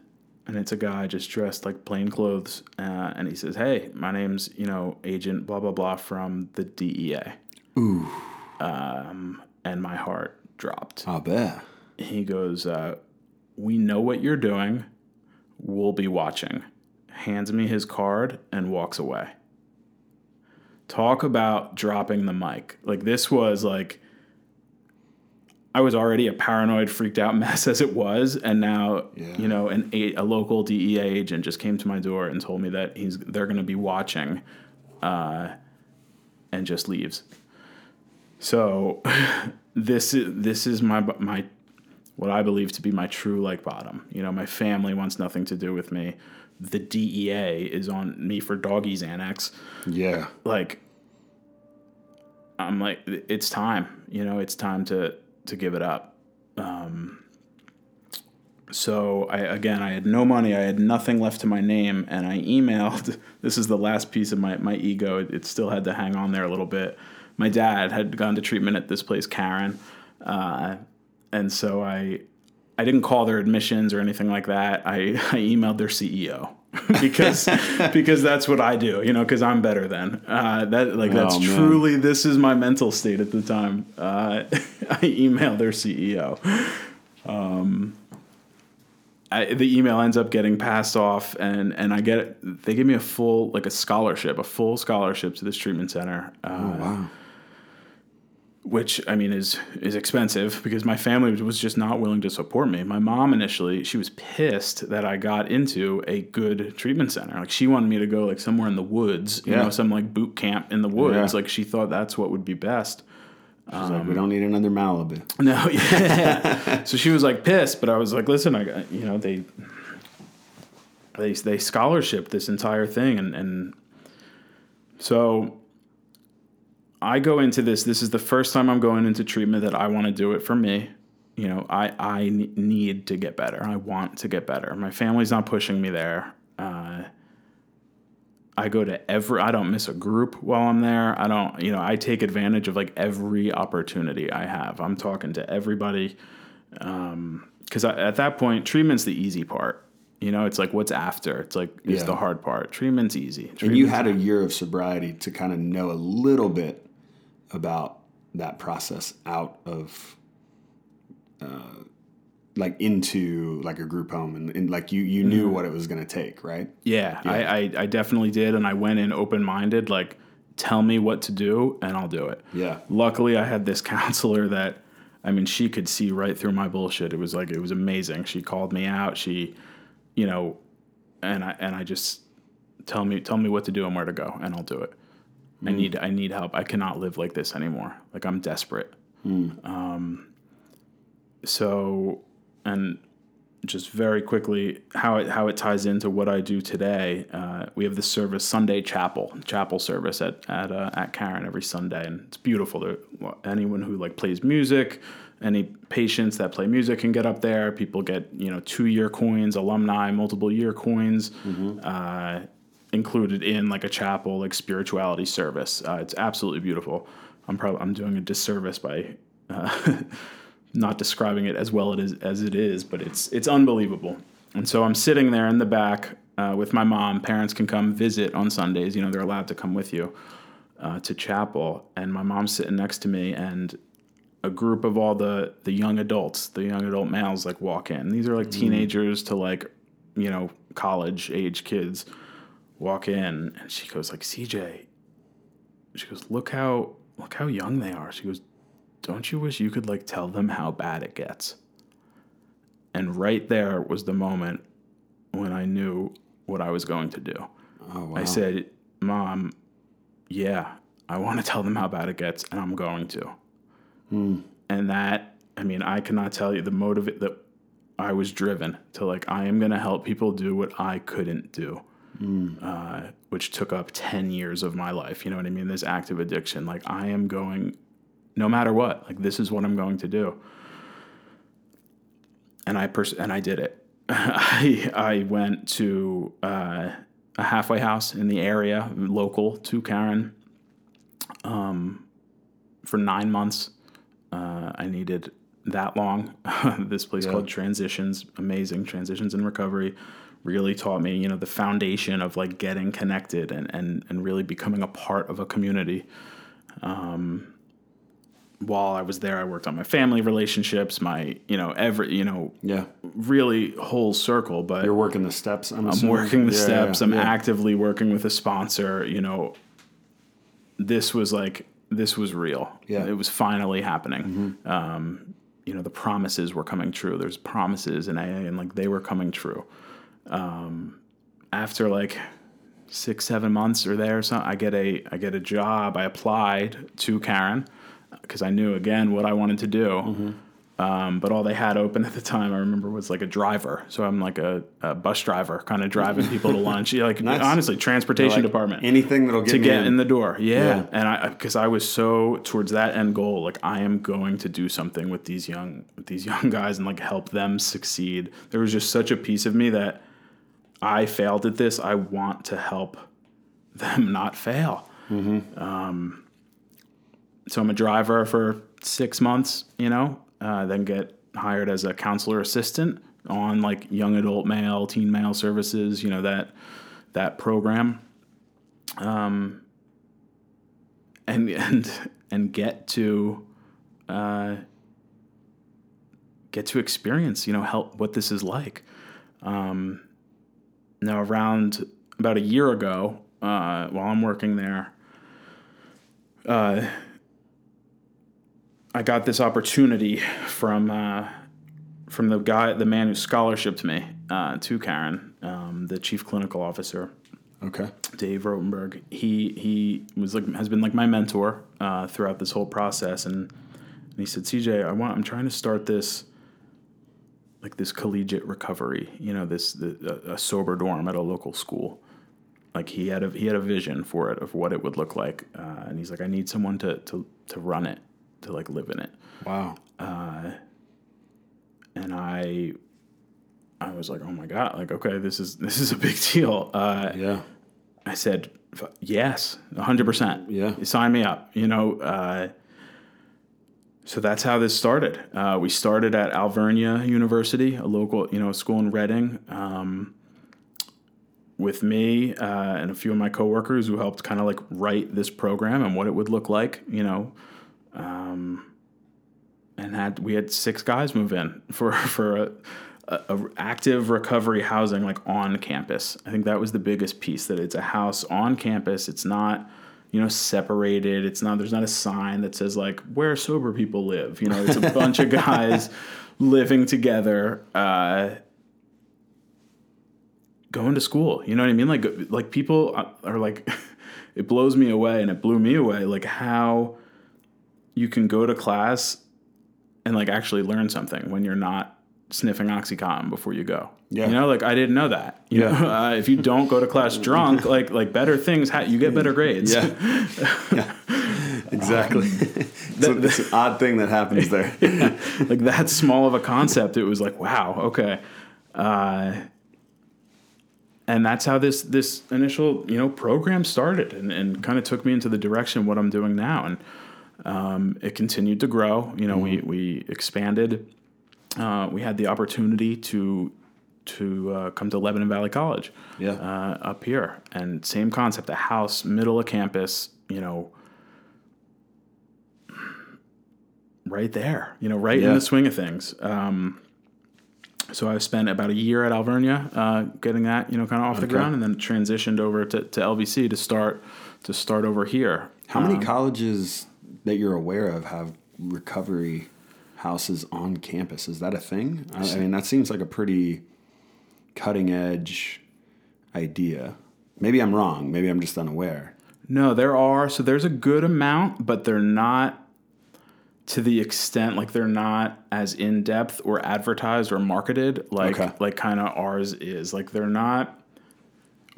B: and it's a guy just dressed like plain clothes, uh, and he says, "Hey, my name's you know Agent blah blah blah from the DEA." Ooh. Um, and my heart dropped.
A: I bet.
B: He goes, uh, "We know what you're doing. We'll be watching." Hands me his card and walks away. Talk about dropping the mic. Like this was like I was already a paranoid, freaked out mess as it was, and now
A: Yeah.
B: you know an a, a local DEA agent just came to my door and told me that he's they're going to be watching, uh, and just leaves. So this is this is my my what I believe to be my true like bottom. You know, my family wants nothing to do with me. The DEA is on me for doggy Xanax.
A: Yeah.
B: like I'm like it's time, you know, it's time to to give it up. Um, so I again, I had no money, I had nothing left to my name, and I emailed. This is the last piece of my my ego. It, it still had to hang on there a little bit. My dad had gone to treatment at this place, Caron, uh, and so I I didn't call their admissions or anything like that. I, I emailed their CEO because because that's what I do, you know, because I'm better than uh, that. Like that's
A: Oh,
B: truly this is my mental state at the time. Uh, I emailed their CEO. Um, I, the email ends up getting passed off, and and I get they give me a full like a scholarship, a full scholarship to this treatment center. Uh,
A: Wow.
B: Which I mean is is expensive because my family was just not willing to support me. My mom initially she was pissed that I got into a good treatment center. Like she wanted me to go like somewhere in the woods, you
A: Yeah.
B: know, some like boot camp in the woods.
A: Yeah.
B: Like she thought that's what would be best.
A: She's like, we um, don't need another Malibu.
B: No, yeah. so she was like pissed, but I was like, listen, I got you know they they they scholarship this entire thing, and and so I go into this. This is the first time I'm going into treatment that I want to do it for me. You know, I I need to get better. I want to get better. My family's not pushing me there. Uh, I go to every. I don't miss a group while I'm there. I don't. You know, I take advantage of like every opportunity I have. I'm talking to everybody. Because at that point, treatment's the easy part. You know, it's like what's after. It's like is
A: Yeah.
B: the hard part. Treatment's easy.
A: And you
B: Treatment's-
A: had a year of sobriety to kind of know a little bit about that process out of, uh, like into like a group home, and, and like you you
B: Mm-hmm.
A: knew what it was going to take, right?
B: Yeah, I, I, I definitely did, and I went in open minded. Like, tell me what to do, and I'll do it.
A: Yeah.
B: Luckily, I had this counselor that, I mean, she could see right through my bullshit. It was like it was amazing. She called me out. She you know, and I and I just tell me tell me what to do and where to go, and I'll do it. I need I need help. I cannot live like this anymore. Like I'm desperate. Um, so, and just very quickly, how it how it ties into what I do today. Uh, we have this service Sunday chapel chapel service at at uh, at Caron every Sunday, and it's beautiful. There, anyone who like plays music, any patients that play music can get up there. People get you know two year coins, alumni, multiple year coins. Uh, included in like a chapel like spirituality service. Uh, it's absolutely beautiful. I'm probably i'm doing a disservice by uh, not describing it as well it is as it is but it's it's unbelievable. And so i'm sitting there in the back uh, with my mom. Parents can come visit on sundays. You know they're allowed to come with you uh, to chapel. And my mom's sitting next to me and a group of all the the young adults the young adult males like walk in. These are like teenagers to like you know college age kids walk in and she goes like CJ she goes look how look how young they are. She goes don't you wish you could like tell them how bad it gets? And right there was the moment when I knew what I was going to do.
A: Oh wow.
B: I said mom yeah I want to tell them how bad it gets and I'm going to. Hmm. And that I mean I cannot tell you the motive that I was driven to like I am going to help people do what I couldn't do uh, which took up 10 years of my life. You know what I mean? This active addiction. Like, I am going, no matter what, like, this is what I'm going to do. And I, pers- and I did it. I, I went to uh, a halfway house in the area, local to Caron, um, for nine months. Uh, I needed that long. this place called Transitions, amazing Transitions in Recovery, really taught me, you know, the foundation of like getting connected and and and really becoming a part of a community. Um, while I was there, I worked on my family relationships, my you know every you know
A: yeah.
B: really whole circle. But
A: You're working the steps. I'm,
B: I'm working the
A: Yeah,
B: steps.
A: yeah,
B: I'm
A: yeah.
B: actively working with a sponsor. You know, this was like this was real.
A: Yeah.
B: it was finally happening. Um, you know, the promises were coming true. There's promises in AA, and like they were coming true. Um, after like six, seven months or there, so I get a I get a job. I applied to Caron because I knew again what I wanted to do. Um, but all they had open at the time, I remember, was like a driver. So I'm like a, a bus driver, kind of driving people to lunch. Yeah, like
A: Nice.
B: honestly, transportation
A: Like,
B: department
A: Anything that'll get
B: to get
A: in.
B: in the door. Yeah,
A: Yeah.
B: and I because I was so towards that end goal, like I am going to do something with these young with these young guys and like help them succeed. There was just such a piece of me that I failed at this. I want to help them not fail. Um, so I'm a driver for six months, you know, uh, then get hired as a counselor assistant on like young adult male, teen male services, you know, that that program. Um, and and and get to uh, get to experience, you know, help what this is like. Um, now, around about a year ago, uh, while I'm working there, uh, I got this opportunity from uh, from the guy, the man who scholarshiped me uh, to Caron, um, the chief clinical officer.
A: Okay.
B: Dave Rotenberg. He he was like has been like my mentor uh, throughout this whole process, and, and he said, CJ, I want I'm trying to start this like this collegiate recovery. You know, this the, a, a sober dorm at a local school. Like he had a he had a vision for it of what it would look like, uh, and he's like, I need someone to to to run it, to like live in it
A: Wow.
B: Uh, and I I was like, oh my god, like okay, this is this is a big deal. Uh,
A: Yeah.
B: I said "F- yes, hundred percent.
A: Yeah.
B: sign me up. You know. So that's how this started. Uh, we started at Alvernia University, a local, you know, school in Reading, um, with me uh, and a few of my coworkers who helped kind of like write this program and what it would look like. You know, um, and had we had six guys move in for for a, a, a active recovery housing like on campus. I think that was the biggest piece that it's a house on campus. It's not you know separated. It's not there's not a sign that says like where sober people live. You know, it's a bunch of guys living together. Uh, going to school. You know what I mean? Like like people are like it blows me away and it blew me away like how you can go to class and like actually learn something when you're not sniffing oxycontin before you go.
A: Yeah.
B: You know, like I didn't know that. You
A: Yeah.
B: know, uh, if you don't go to class drunk, like like better things, ha- you get better grades.
A: Yeah. yeah. Exactly. it's, a- it's an odd thing that happens there.
B: like that small of a concept. It was like, wow, okay. Uh, and that's how this this initial you know program started, and, and kind of took me into the direction of what I'm doing now, and um, it continued to grow. You know, we we expanded. Uh, we had the opportunity to to uh, come to Lebanon Valley College
A: Yeah.
B: uh, up here, and same concept: a house, middle of campus. You know, right there. You know, right
A: Yeah.
B: in the swing of things. Um, so I spent about a year at Alvernia, uh, getting that you know kind of off the ground, and then transitioned over to, to LVC to start to start over here.
A: How many colleges that you're aware of have recovery houses on campus? Is that a thing? I, I mean, that seems like a pretty cutting edge idea. Maybe I'm wrong. Maybe I'm just unaware.
B: No, there are. So there's a good amount, but they're not to the extent like they're not as in depth or advertised or marketed like
A: Okay.
B: like kind of ours is. Like they're not.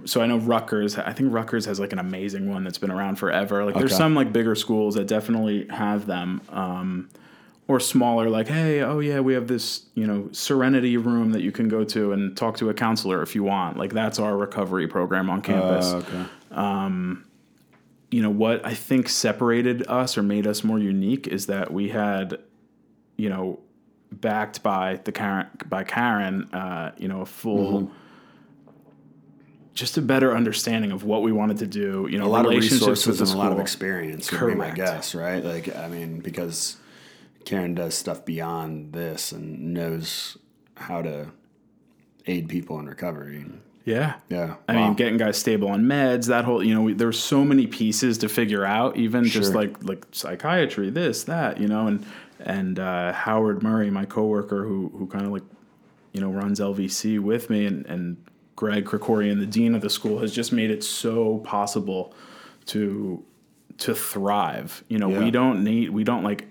B: So I know Rutgers. I think Rutgers has like an amazing one that's been around forever. Like there's some like bigger schools that definitely have them. Um, or smaller, like, hey, oh yeah, we have this, you know, serenity room that you can go to and talk to a counselor if you want. Like that's our recovery program on campus
A: Uh, okay.
B: you know what I think separated us or made us more unique is that we had, you know, backed by the Caron by Caron, uh, you know, a full.
A: Mm-hmm.
B: Just a better understanding of what we wanted to do, you know,
A: a lot of resources and a lot of experience would be my guess, right? Like, I mean, because Caron does stuff beyond this and knows how to aid people in recovery.
B: Yeah,
A: Yeah.
B: I
A: Wow.
B: mean, getting guys stable on meds, that whole, you know, we, there so many pieces to figure out, even just like like psychiatry, this, that, you know, and and uh, Howard Murray, my coworker, who who kind of like, you know, runs LVC with me, and and Greg Krikorian, the dean of the school, has just made it so possible to to thrive. You know,
A: Yeah.
B: we don't need, we don't like,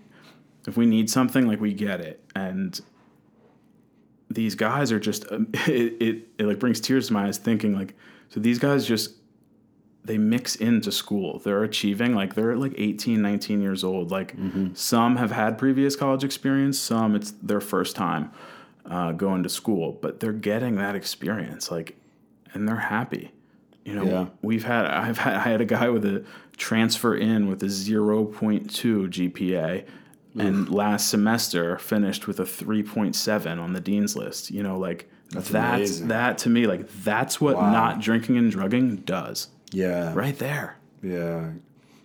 B: if we need something, like we get it, and these guys are just um, it, it, it like brings tears to my eyes thinking like so these guys just they mix into school. They're achieving like they're like 18 19 years old. Like some have had previous college experience some it's their first time uh, going to school but they're getting that experience like and they're happy. You know
A: Yeah.
B: we've had i've had i had a guy with a transfer in with a 0.2 gpa and last semester finished with a 3.7 on the dean's list you know like that's, that to me like that's what
A: Wow.
B: not drinking and drugging does
A: yeah.
B: right there
A: Yeah.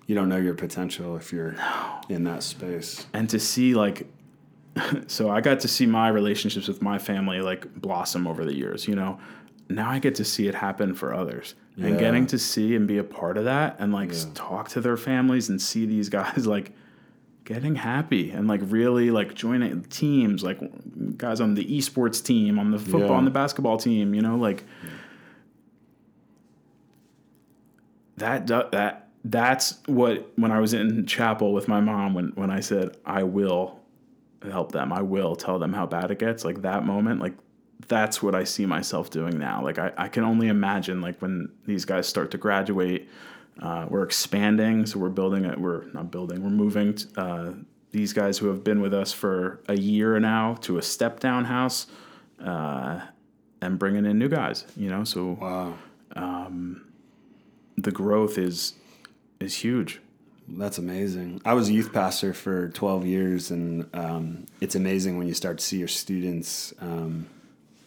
A: You don't know your potential if you're in that space.
B: and to see like so i got to see my relationships with my family like blossom over the years you know now i get to see it happen for others
A: Yeah.
B: and getting to see and be a part of that and like s- talk to their families and see these guys like getting happy and like really like joining teams like guys on the esports team on the football
A: Yeah.
B: on the basketball team you know like that that that's what when I was in chapel with my mom when when I said I will help them I will tell them how bad it gets like that moment like that's what I see myself doing now like I, I can only imagine like when these guys start to graduate uh, we're expanding so we're building it we're not building we're moving t- uh, these guys who have been with us for a year now to a step down house uh, and bringing in new guys you know so
A: Wow.
B: the growth is is huge.
A: That's amazing. I was a youth pastor for 12 years, and um, it's amazing when you start to see your students um,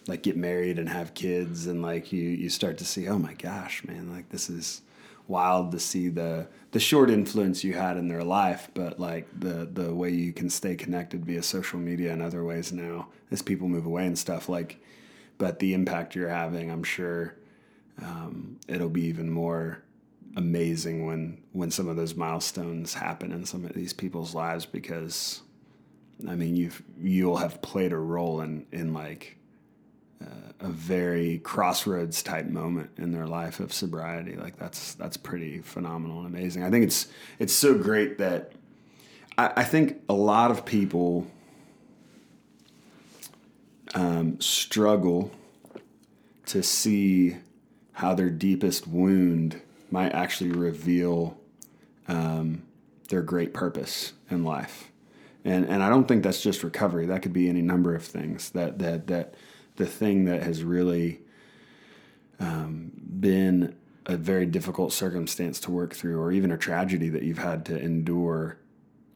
A: like get married and have kids, and like you you start to see, oh my gosh, man, like this is wild to see the the short influence you had in their life, but like the the way you can stay connected via social media and other ways now as people move away and stuff like. But the impact you're having, I'm sure, um, it'll be even more amazing when when some of those milestones happen in some of these people's lives because I mean you've you'll have played a role in in like a very crossroads type moment in their life of sobriety. Like that's that's pretty phenomenal and amazing. I think it's it's so great that I, I think a lot of people um, struggle to see how their deepest wound might actually reveal um, their great purpose in life. And, and I don't think that's just recovery. That could be any number of things. That that that the thing that has really um, been a very difficult circumstance to work through, or even a tragedy that you've had to endure,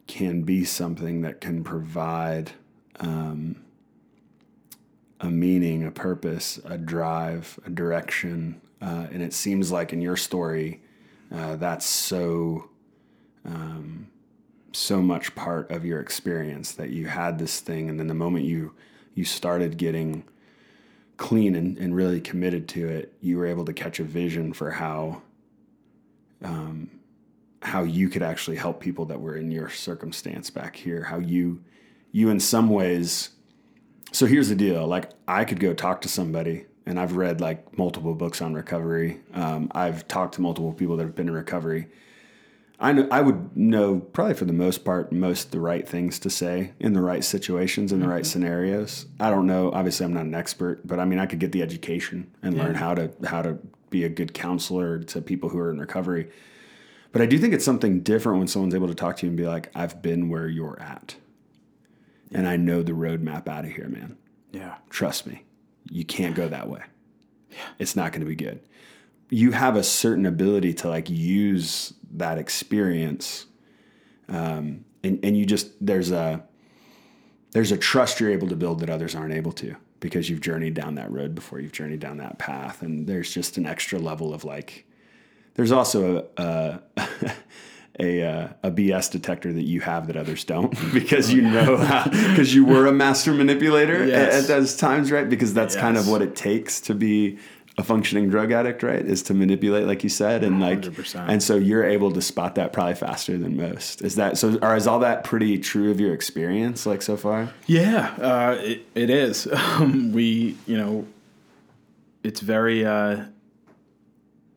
A: can be something that can provide um, a meaning, a purpose, a drive, a direction. Uh, and it seems like in your story, uh, that's so um, so much part of your experience that you had this thing, and then the moment you you started getting clean and, and really committed to it, you were able to catch a vision for how um, how you could actually help people that were in your circumstance back here. How you you in some ways. So here's the deal: like I could go talk to somebody, and I've read like multiple books on recovery. Um, I've talked to multiple people that have been in recovery I know, I would know probably for the most part most the right things to say in the right situations in the mm-hmm. right scenarios. I don't know. Obviously, I'm not an expert, but I mean, I could get the education and yeah. learn how to how to be a good counselor to people who are in recovery. But I do think it's something different when someone's able to talk to you and be like, "I've been where you're at, yeah. and I know the roadmap out of here, man.
B: Yeah,
A: trust me, you can't go that way. Yeah, it's not going to be good." You have a certain ability to like use that experience um, and, and you just there's a there's a trust you're able to build that others aren't able to because you've journeyed down that road before you've journeyed down that path and there's just an extra level of like there's also a, a a, uh, a BS detector that you have that others don't because you know because you were a master manipulator yes. at, at, those times, right? Because that's yes. kind of what it takes to be a functioning drug addict, right? Is to manipulate, like you said, and like, 100%. and so you're able to spot that probably faster than most. Is that so? Or is all that pretty true of your experience, like so far?
B: Yeah, uh, it, it is. Um, we, you know, it's very. Uh,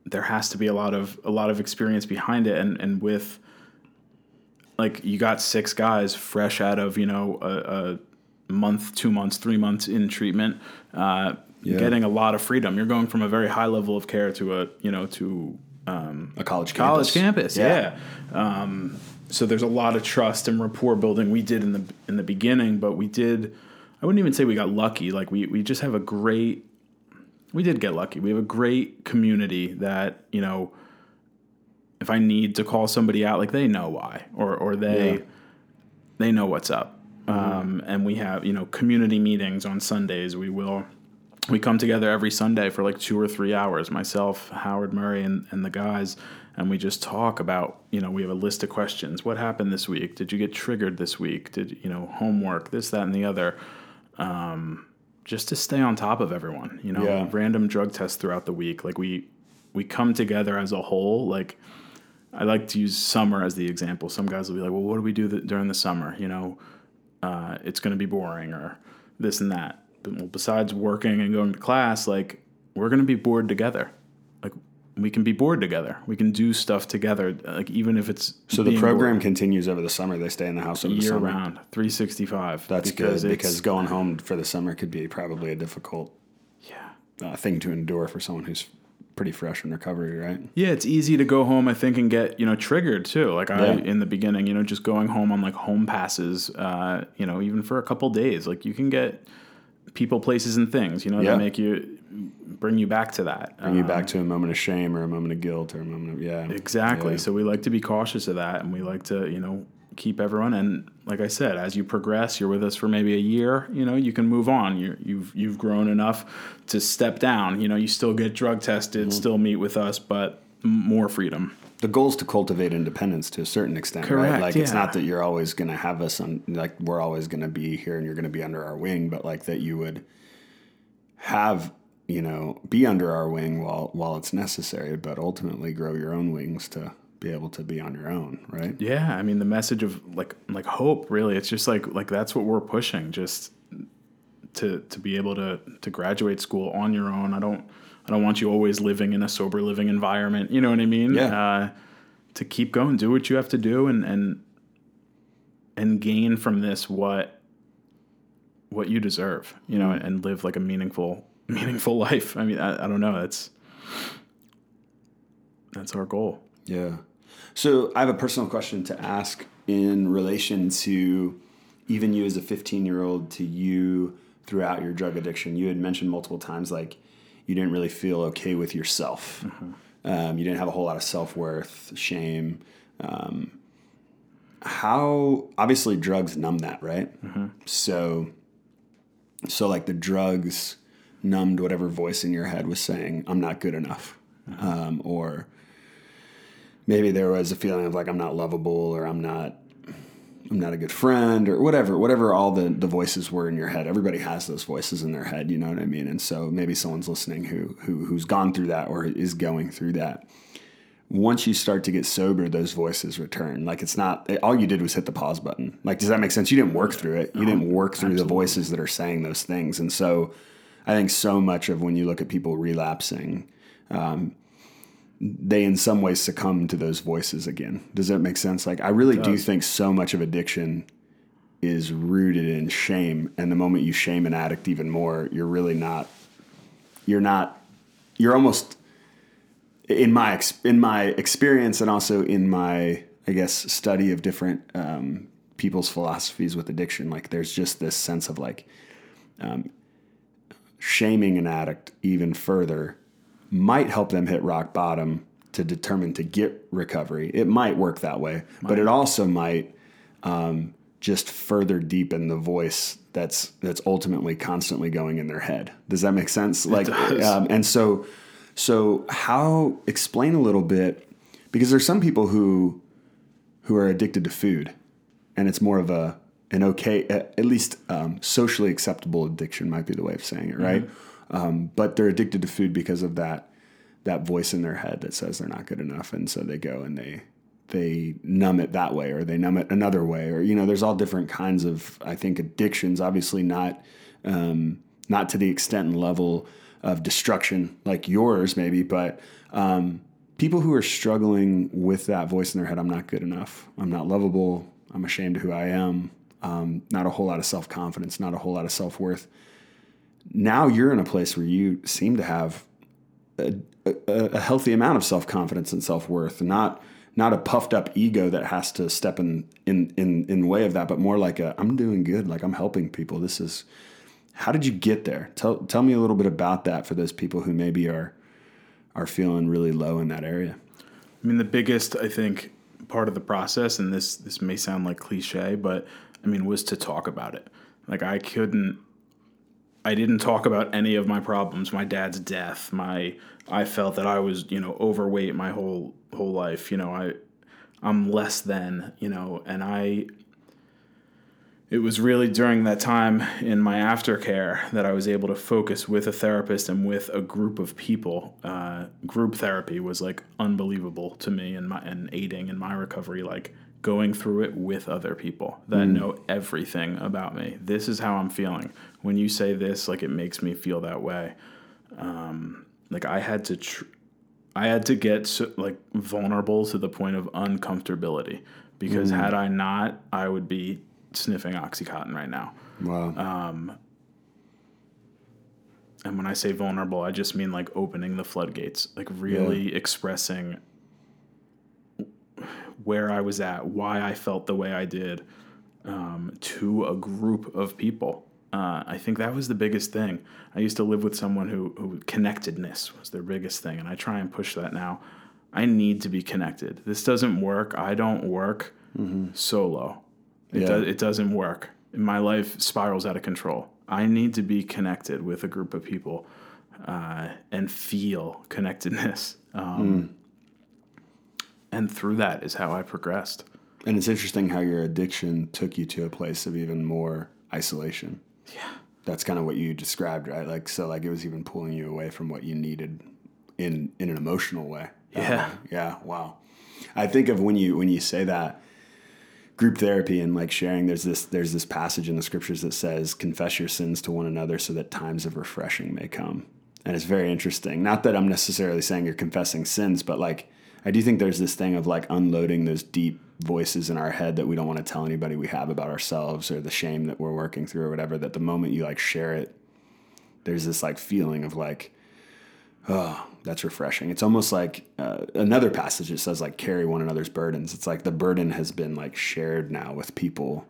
B: there has to be a lot of a lot of experience behind it, and and with, like, you got six guys fresh out of you know a, a month, two months, three months in treatment. Uh, yeah. getting a lot of freedom. You're going from a very high level of care to a you know to um,
A: a college
B: college campus. Yeah. yeah. Um, so there's a lot of trust and rapport building we did in the in the beginning, but we did. I wouldn't even say we got lucky. Like we we just have a great. We did get lucky. We have a great community that you know. If I need to call somebody out, like they know why, or or they yeah. they know what's up. Mm-hmm. Um, and we have you know community meetings on Sundays. We will we come together every Sunday for like two or three hours, myself, Howard Murray, and, and the guys, and we just talk about, you know, we have a list of questions. What happened this week? Did you get triggered this week? Did, you know, homework, this, that, and the other. Um, just to stay on top of everyone, you know, yeah. random drug tests throughout the week. Like we, we come together as a whole. Like I like to use summer as the example. Some guys will be like, well, what do we do th- during the summer? You know, uh, it's going to be boring or this and that well, besides working and going to class, like we're gonna be bored together. Like we can be bored together. We can do stuff together. Like even if it's
A: so the program bored. continues over the summer. They stay in the house over
B: year
A: the summer.
B: round, three sixty five.
A: That's because good because going home for the summer could be probably a difficult
B: yeah
A: uh, thing to endure for someone who's pretty fresh in recovery, right?
B: Yeah, it's easy to go home, I think, and get you know triggered too. Like I in the beginning, you know, just going home on like home passes, uh, you know, even for a couple days, like you can get people, places, and things. You know, yeah. that make you bring you back to that.
A: Bring um, you back um, to a moment of shame or a moment of guilt or a moment of yeah.
B: Exactly. Yeah. So we like to be cautious of that, and we like to you know keep everyone. And like I said, as you progress, you're with us for maybe a year. You know, you can move on. you have you've, you've grown enough to step down. You know, you still get drug tested, mm-hmm. still meet with us, but more freedom
A: the goal is to cultivate independence to a certain extent, Correct, right? Like yeah. it's not that you're always going to have us on, like we're always going to be here and you're going to be under our wing, but like that you would have, you know, be under our wing while while it's necessary, but ultimately grow your own wings to be able to be on your own, right?
B: Yeah, I mean the message of like like hope, really, it's just like like that's what we're pushing, just to to be able to to graduate school on your own. I don't I don't want you always living in a sober living environment. You know what I mean?
A: Yeah.
B: Uh, to keep going, do what you have to do, and and and gain from this what what you deserve. You know, and, and live like a meaningful meaningful life. I mean, I, I don't know. That's that's our goal.
A: Yeah. So I have a personal question to ask in relation to even you as a 15 year old to you throughout your drug addiction. You had mentioned multiple times like you didn't really feel okay with yourself. Um, you didn't have a whole lot of self worth, shame. Um, how obviously drugs numb that, right? So, so like the drugs numbed whatever voice in your head was saying, "I'm not good enough," um, or maybe there was a feeling of like I'm not lovable or I'm not I'm not a good friend or whatever whatever all the the voices were in your head. Everybody has those voices in their head you know what I mean? And so maybe someone's listening who who who's gone through that or is going through that. Once you start to get sober those voices return. Like it's not all you did was hit the pause button. Like does that make sense? You didn't work through it. You uh-huh. didn't work through the voices that are saying those things. And so I think so much of when you look at people relapsing um, they in some ways succumb to those voices again. Does that make sense? Like I really do think so much of addiction is rooted in shame and the moment you shame an addict even more, you're really not you're not you're almost in my ex, in my experience and also in my I guess study of different um, people's philosophies with addiction like there's just this sense of like um, shaming an addict even further might help them hit rock bottom to determine to get recovery. It might work that way, but it also might um, just further deepen the voice that's that's ultimately constantly going in their head. Does that make sense? Like, um, and so so how explain a little bit because there's some people who who are addicted to food, and it's more of a an okay, at at least um, socially acceptable addiction might be the way of saying it, right? Um, but they're addicted to food because of that that voice in their head that says they're not good enough, and so they go and they they numb it that way, or they numb it another way, or you know, there's all different kinds of I think addictions. Obviously, not um, not to the extent and level of destruction like yours, maybe, but um, people who are struggling with that voice in their head, I'm not good enough, I'm not lovable, I'm ashamed of who I am, um, not a whole lot of self confidence, not a whole lot of self worth. Now you're in a place where you seem to have a, a, a healthy amount of self confidence and self worth, not not a puffed up ego that has to step in in in in way of that, but more like a I'm doing good, like I'm helping people. This is how did you get there? Tell tell me a little bit about that for those people who maybe are are feeling really low in that area.
B: I mean, the biggest, I think, part of the process, and this this may sound like cliche, but I mean, was to talk about it. Like I couldn't, I didn't talk about any of my problems. My dad's death. My, I felt that I was, you know, overweight my whole whole life. You know, I, I'm less than, you know, and I. It was really during that time in my aftercare that I was able to focus with a therapist and with a group of people. Uh, group therapy was like unbelievable to me and my and aiding in my recovery. Like going through it with other people that know everything about me. This is how I'm feeling. When you say this, like it makes me feel that way. Um, like I had to. Tr- I had to get so, like vulnerable to the point of uncomfortability because had I not, I would be sniffing OxyContin right now.
A: Wow.
B: And when I say vulnerable, I just mean like opening the floodgates, like really expressing where I was at, why I felt the way I did um, to a group of people. Uh, I think that was the biggest thing. I used to live with someone who, who connectedness was their biggest thing, and I try and push that now. I need to be connected. This doesn't work. I don't work solo. It,
A: Yeah.
B: does, it doesn't work. My life spirals out of control. I need to be connected with a group of people uh, and feel connectedness. Um, And through that is how I progressed.
A: And it's interesting how your addiction took you to a place of even more isolation.
B: Yeah.
A: That's kind of what you described, right? Like so like it was even pulling you away from what you needed in in an emotional way.
B: Yeah.
A: way. Yeah, wow. I think of when you when you say that group therapy and like sharing there's this there's this passage in the scriptures that says confess your sins to one another so that times of refreshing may come and it's very interesting not that i'm necessarily saying you're confessing sins but like i do think there's this thing of like unloading those deep voices in our head that we don't want to tell anybody we have about ourselves or the shame that we're working through or whatever that the moment you like share it there's this like feeling of like oh that's refreshing. It's almost like uh, another passage that says like carry one another's burdens. It's like the burden has been like shared now with people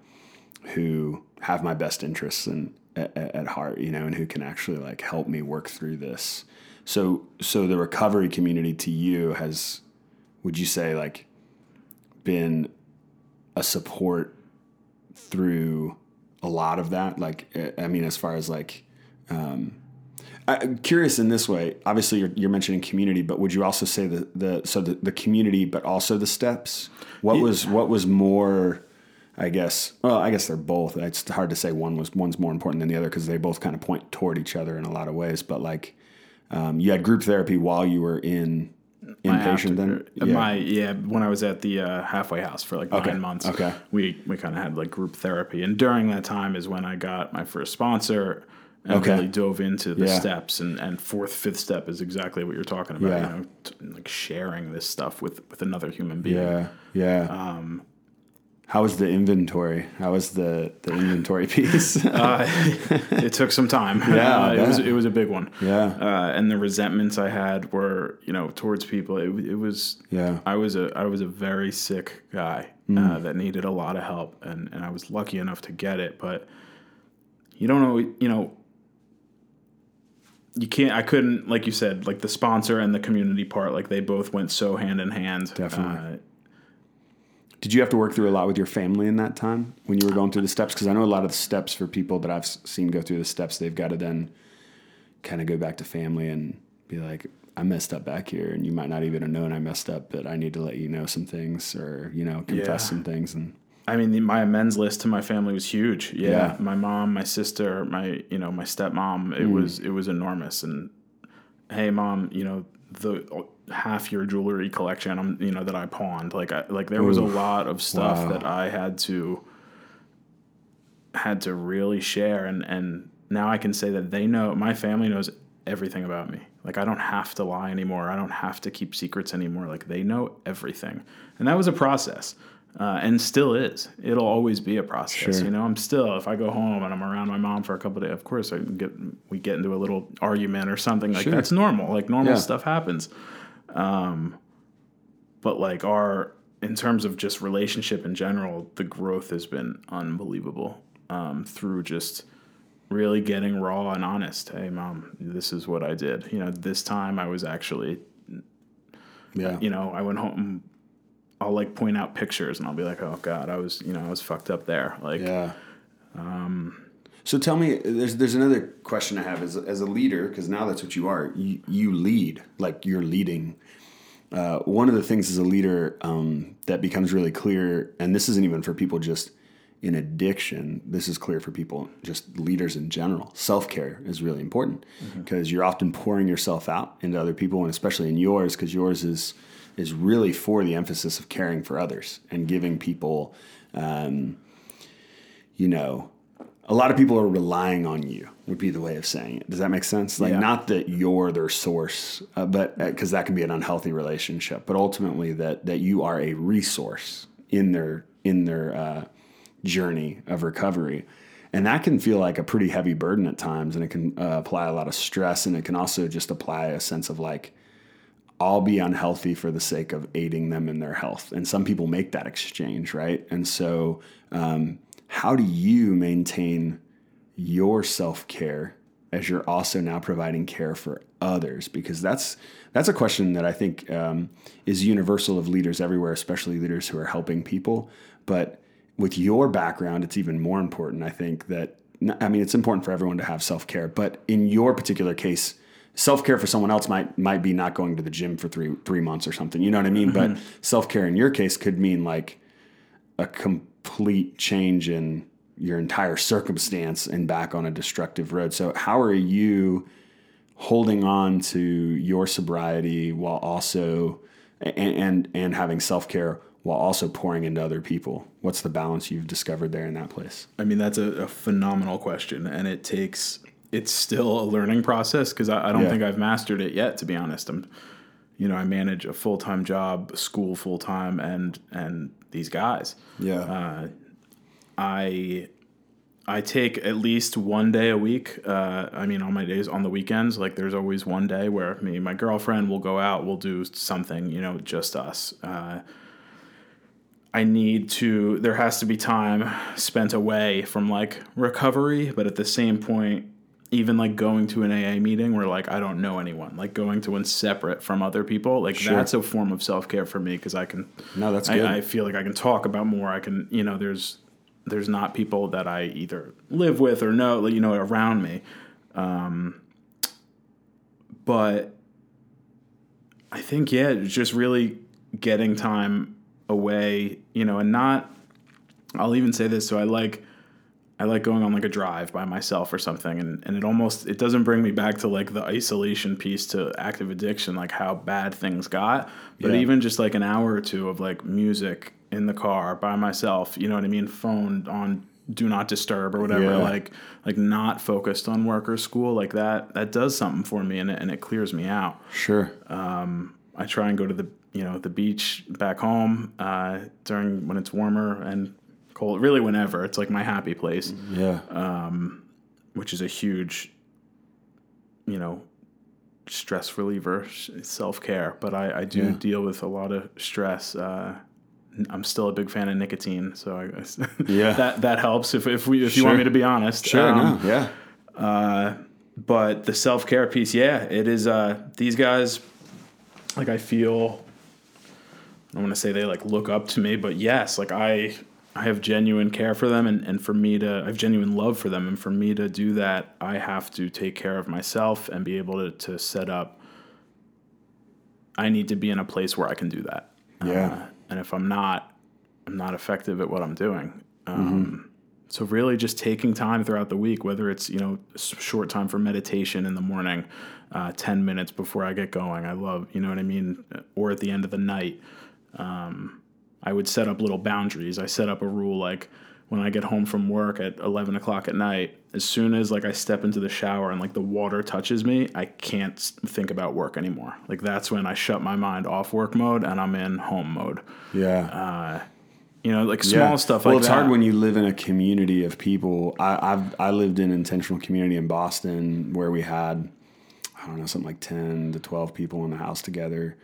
A: who have my best interests and at, at heart you know and who can actually like help me work through this. So so the recovery community to you has would you say like been a support through a lot of that like i mean as far as like um, I'm curious in this way. Obviously, you're, you're, mentioning community, but would you also say the the so the, the community, but also the steps? What yeah. was what was more? I guess. Well, I guess they're both. It's hard to say one was one's more important than the other because they both kind of point toward each other in a lot of ways. But like, um, you had group therapy while you were in inpatient. Then
B: yeah. my yeah, when I was at the uh, halfway house for like nine okay. months. Okay. We we kind of had like group therapy, and during that time is when I got my first sponsor and okay. really dove into the yeah. steps and, and fourth fifth step is exactly what you're talking about yeah. you know t- like sharing this stuff with with another human being
A: yeah yeah um, how was the inventory? How was the the inventory piece? Uh,
B: it took some time. Yeah uh, it was it was a big one.
A: Yeah.
B: Uh, and the resentments I had were you know towards people. It, it was
A: yeah.
B: I was a I was a very sick guy mm. that needed a lot of help and and I was lucky enough to get it but you don't know you know you can't i couldn't like you said like the sponsor and the community part like they both went so hand in hand.
A: Definitely. Uh, did you have to work through a lot with your family in that time when you were going through the steps because i know a lot of the steps for people that i've seen go through the steps they've got to then kind of go back to family and be like i messed up back here and you might not even have known i messed up but i need to let you know some things or you know confess yeah. some things and
B: I mean, the, my amends list to my family was huge. Yeah, yeah, my mom, my sister, my you know my stepmom. It mm. was it was enormous. And hey, mom, you know the half your jewelry collection. I'm you know that I pawned. Like I like there Oof. was a lot of stuff wow. that I had to had to really share. And and now I can say that they know my family knows everything about me. Like I don't have to lie anymore. I don't have to keep secrets anymore. Like they know everything. And that was a process uh, and still is. It'll always be a process. Sure. You know, I'm still if I go home and I'm around my mom for a couple days, of course I get we get into a little argument or something like sure. that's normal. Like normal yeah. stuff happens. Um, but like our in terms of just relationship in general, the growth has been unbelievable um, through just really getting raw and honest. Hey, mom, this is what I did. You know, this time I was actually, yeah, you know, I went home I'll like point out pictures and I'll be like, oh god, I was you know I was fucked up there. Like
A: yeah. Um, so tell me, there's there's another question I have as as a leader because now that's what you are. You, you lead like you're leading. Uh, one of the things as a leader um, that becomes really clear, and this isn't even for people just in addiction. This is clear for people just leaders in general. Self care is really important because mm-hmm. you're often pouring yourself out into other people, and especially in yours because yours is is really for the emphasis of caring for others and giving people, um, you know, a lot of people are relying on you would be the way of saying it. Does that make sense? Like yeah. not that you're their source, uh, but because uh, that can be an unhealthy relationship, but ultimately that that you are a resource in their in their uh, journey of recovery. And that can feel like a pretty heavy burden at times, and it can uh, apply a lot of stress, and it can also just apply a sense of like, I'll be unhealthy for the sake of aiding them in their health. And some people make that exchange, right? And so, um, how do you maintain your self care as you're also now providing care for others? Because that's that's a question that I think um, is universal of leaders everywhere, especially leaders who are helping people. But with your background, it's even more important. I think that I mean it's important for everyone to have self care, but in your particular case self care for someone else might might be not going to the gym for three three months or something. You know what I mean? Mm-hmm. But self care in your case could mean like a complete change in your entire circumstance and back on a destructive road. So how are you holding on to your sobriety while also and and, and having self care while also pouring into other people? What's the balance you've discovered there in that place?
B: I mean, that's a, a phenomenal question, and it takes. It's still a learning process because I, I, don't
A: Yeah.
B: think I've mastered it yet. To be honest, I'm, you know, I manage a full time job, school full time, and and these guys.
A: Yeah.
B: I I take at least one day a week. Uh, I mean, on my days on the weekends, like there's always one day where me and my girlfriend will go out, we'll do something, you know, just us. Uh, I need to. There has to be time spent away from like recovery, but at the same point, even like going to an AA meeting where like I don't know anyone, like going to one separate from other people, like
A: Sure.
B: that's a form of self care for me because I can
A: no, that's good.
B: I, I feel like I can talk about more. I can, you know, there's there's not people that I either live with or know, you know, around me. Um, but I think yeah, just really getting time away, you know, and not. I'll even say this. So I like. I like going on like a drive by myself or something and, and it almost it doesn't bring me back to like the isolation piece to active addiction like how bad things got but
A: Yeah.
B: even just like an hour or two of like music in the car by myself you know what i mean phone on do not disturb or whatever
A: Yeah.
B: like like not focused on work or school like that that does something for me and it, and it clears me out
A: sure.
B: Um I try and go to the you know the beach back home uh, during when it's warmer and cold. Really, whenever it's like my happy place,
A: yeah.
B: Um, which is a huge, you know, stress reliever, self care. But I, I do
A: Yeah.
B: deal with a lot of stress. Uh, I'm still a big fan of nicotine, so I guess
A: Yeah.
B: that that helps. If if we if you want me to be honest,
A: sure.
B: Um,
A: no. Yeah.
B: but the self care piece, yeah, it is. Uh, these guys, like, I feel. I don't want to say they like look up to me, but yes, like I, I have genuine care for them, and, and for me to, I have genuine love for them, and for me to do that, I have to take care of myself and be able to to set up. I need to be in a place where I can do that.
A: Yeah.
B: Uh, and if I'm not, I'm not effective at what I'm doing. Um, So really, just taking time throughout the week, whether it's you know short time for meditation in the morning, uh, ten minutes before I get going. I love you know what I mean, or at the end of the night. Um, I would set up little boundaries. I set up a rule like when I get home from work at eleven o'clock at night. As soon as like I step into the shower and like the water touches me, I can't think about work anymore. Like that's when I shut my mind off work mode and I'm in home mode.
A: Yeah.
B: Uh, you know, like small stuff
A: well,
B: like
A: it's
B: that.
A: hard when you live in a community of people. I, I've I lived in an intentional community in Boston where we had I don't know something like ten to twelve people in the house together,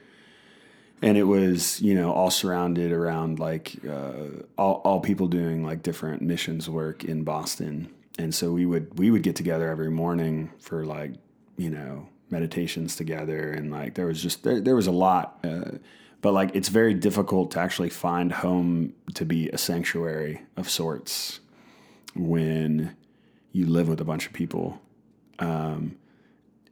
A: and it was you know all surrounded around like uh, all all people doing like different missions work in Boston, and so we would we would get together every morning for like you know meditations together, and like there was just there, there was a lot. Uh, but like it's very difficult to actually find home to be a sanctuary of sorts when you live with a bunch of people um,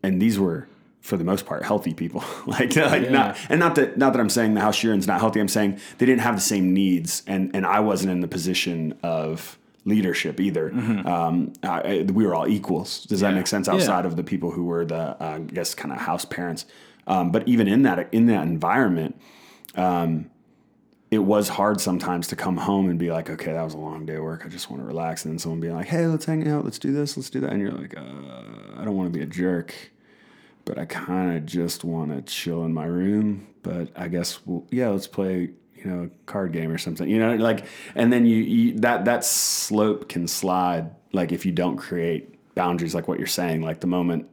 A: and these were for the most part healthy people like, like not and not that not that i'm saying the house Sheeran's not healthy i'm saying they didn't have the same needs and and i wasn't in the position of leadership either um, I, we were all equals does that make sense
B: Yeah.
A: outside of the people who were the uh, i guess kind of house parents um, but even in that in that environment it was hard sometimes to come home and be like, okay, that was a long day of work. I just want to relax. And then someone being like, hey, let's hang out. Let's do this. Let's do that. And you're like, uh, I don't want to be a jerk, but I kind of just want to chill in my room. But I guess, we'll, yeah, let's play, you know, a card game or something, you know, like, and then you, you that, that slope can slide. Like if you don't create boundaries, like what you're saying, like the moment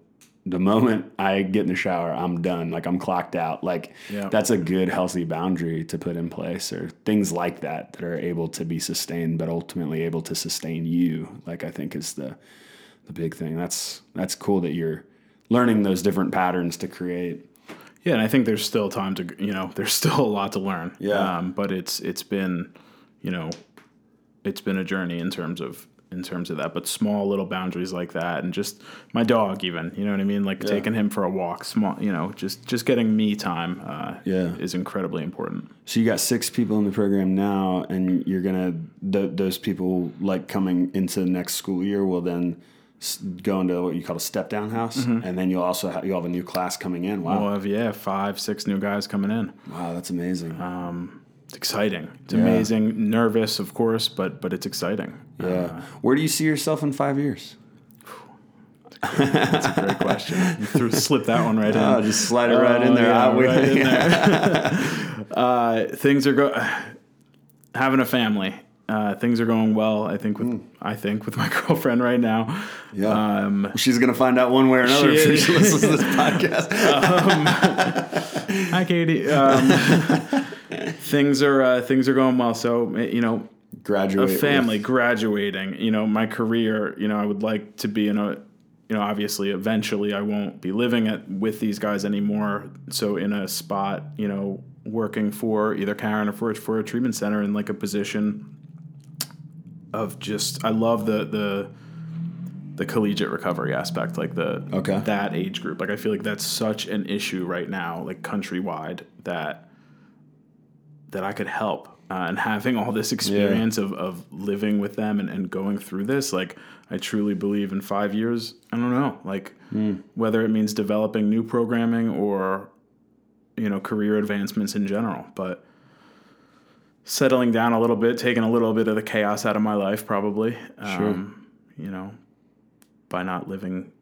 A: the moment I get in the shower, I'm done. Like I'm clocked out. Like
B: Yeah.
A: that's a good, healthy boundary to put in place, or things like that that are able to be sustained, but ultimately able to sustain you. Like I think is the the big thing. That's that's cool that you're learning those different patterns to create.
B: Yeah, and I think there's still time to you know there's still a lot to learn.
A: Yeah.
B: Um, but it's it's been, you know, it's been a journey in terms of in terms of that. But small little boundaries like that, and just my dog, even you know what I mean, like taking him for a walk. Small, you know, just just getting me time. Uh,
A: Yeah.
B: is incredibly important.
A: So you got six people in the program now, and you're gonna th- those people like coming into the next school year will then go into what you call a step down house, and then you'll also have, you'll have a new class coming in. Wow,
B: We'll have yeah five six new guys coming in.
A: wow, that's amazing.
B: it's exciting. It's amazing. Nervous, of course, but but it's exciting.
A: Yeah.
B: Uh,
A: Where do you see yourself in five years?
B: that's a great question. You threw, slip that one right in.
A: Oh, just slide it right in
B: Oh,
A: there.
B: yeah,
A: I would-
B: right in there. uh, things are going. having a family. Uh, things are going well. I think with I think with my girlfriend right now.
A: Yeah.
B: Um,
A: She's gonna find out one way or another
B: She
A: if she listens to this podcast.
B: hi, Katie. Um, things are uh, things are going well. So you know,
A: Graduate.
B: a
A: with-
B: family graduating you know my career you know i would like to be in a you know obviously eventually i won't be living at with these guys anymore so in a spot you know working for either Caron or for, for a treatment center in like a position of just i love the the the collegiate recovery aspect like the
A: Okay.
B: that age group like i feel like that's such an issue right now like countrywide that that I could help. Uh, and having all this experience of, of living with them and, and going through this, like, I truly believe in five years, I don't know, like, whether it means developing new programming or, you know, career advancements in general. But settling down a little bit, taking a little bit of the chaos out of my life, probably. Um, You know, by not living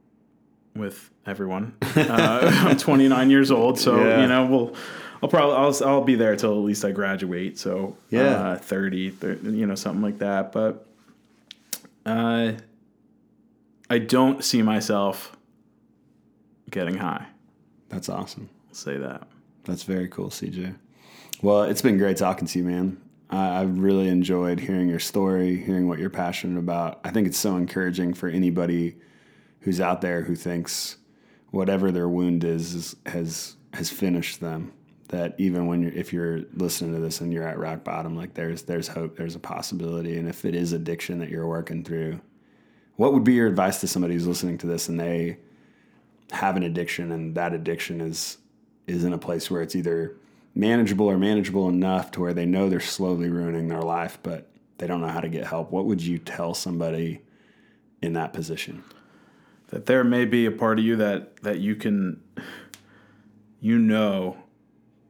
B: with everyone. Uh, I'm 29 years old, so
A: Yeah.
B: you know we'll. I'll probably I'll, I'll be there till at least I graduate. So
A: Yeah.
B: uh, 30, 30, you know, something like that. But uh, I don't see myself getting high.
A: That's awesome.
B: I'll say that.
A: That's very cool, CJ. Well, it's been great talking to you, man. I really enjoyed hearing your story, hearing what you're passionate about. I think it's so encouraging for anybody who's out there who thinks whatever their wound is, is has has finished them. That even when you're, if you're listening to this and you're at rock bottom, like there's there's hope, there's a possibility, and if it is addiction that you're working through, what would be your advice to somebody who's listening to this and they have an addiction and that addiction is is in a place where it's either manageable or manageable enough to where they know they're slowly ruining their life, but they don't know how to get help. What would you tell somebody in that position?
B: that there may be a part of you that that you can you know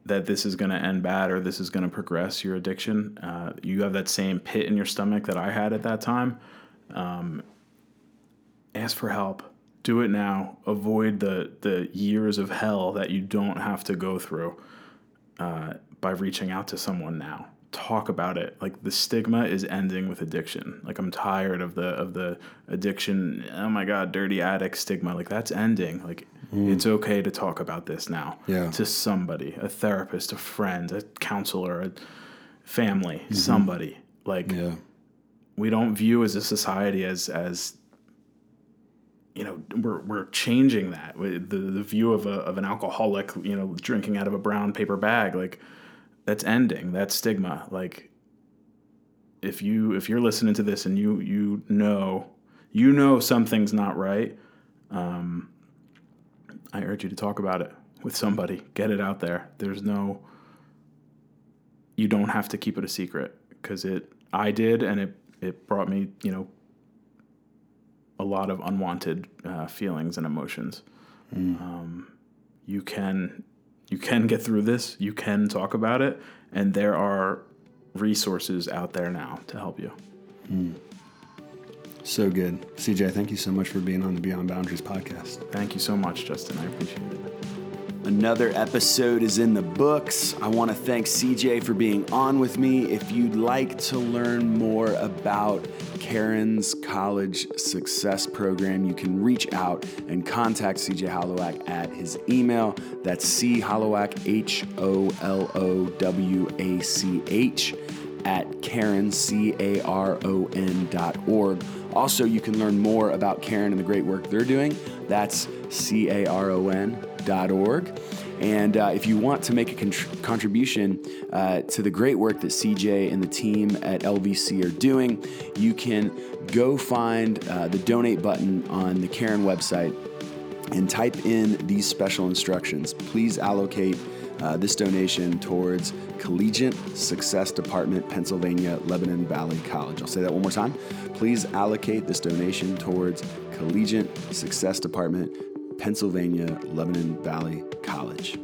B: that this is going to end bad or this is going to progress your addiction. Uh, you have that same pit in your stomach that i had at that time. Um, ask for help. Do it now. Avoid the the years of hell that you don't have to go through uh, by reaching out to someone now. Talk about it. Like the stigma is ending with addiction. Like i'm tired of the of the addiction oh my god dirty addict stigma. Like that's ending. Like it's okay to talk about this now
A: Yeah.
B: to somebody a therapist a friend a counselor a family somebody. Like
A: Yeah.
B: we don't view as a society as as you know we're we're changing that the the view of a of an alcoholic you know drinking out of a brown paper bag like that's ending that stigma. Like if you if you're listening to this and you you know you know something's not right um I urge you to talk about it with somebody. Get it out there. There's no you don't have to keep it a secret because it I did and it it brought me you know a lot of unwanted uh, feelings and emotions. Um, you can you can get through this. You can talk about it, and there are resources out there now to help you.
A: So good. CJ, thank you so much for being on the Beyond Boundaries podcast.
B: Thank you so much, Justin. I appreciate it.
A: Another episode is in the books. I want to thank CJ for being on with me. If you'd like to learn more about Caron's College Success Program, you can reach out and contact CJ Holowach at his email. That's C H O L O W A C H, at Caron, C A R O N dot org. Also, you can learn more about Karen and the great work they're doing. That's C A R O N org. And uh, if you want to make a contr- contribution uh, to the great work that CJ and the team at LVC are doing, you can go find uh, the donate button on the Caron website and type in these special instructions. Please allocate uh, this donation towards Collegiate Success Department, Pennsylvania, Lebanon Valley College. I'll say that one more time. Please allocate this donation towards Collegiate Success Department, Pennsylvania, Lebanon Valley College.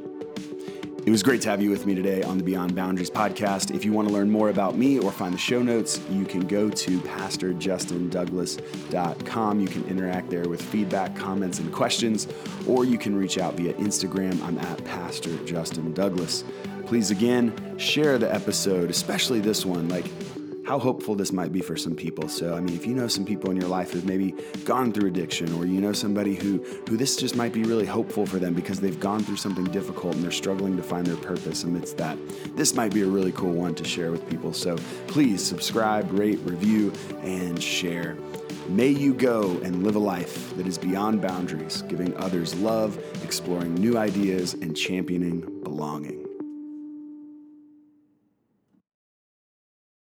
A: It was great to have you with me today on the Beyond Boundaries podcast. If you want to learn more about me or find the show notes, you can go to pastorjustindouglas.com. You can interact there with feedback, comments, and questions, or you can reach out via Instagram. I'm at Pastor Justin Douglas. Please again share the episode, especially this one. Like, how hopeful this might be for some people. So, I mean, if you know some people in your life who've maybe gone through addiction, or you know somebody who who this just might be really hopeful for them because they've gone through something difficult and they're struggling to find their purpose amidst that, this might be a really cool one to share with people. So, please subscribe, rate, review, and share. May you go and live a life that is beyond boundaries, giving others love, exploring new ideas, and championing belonging.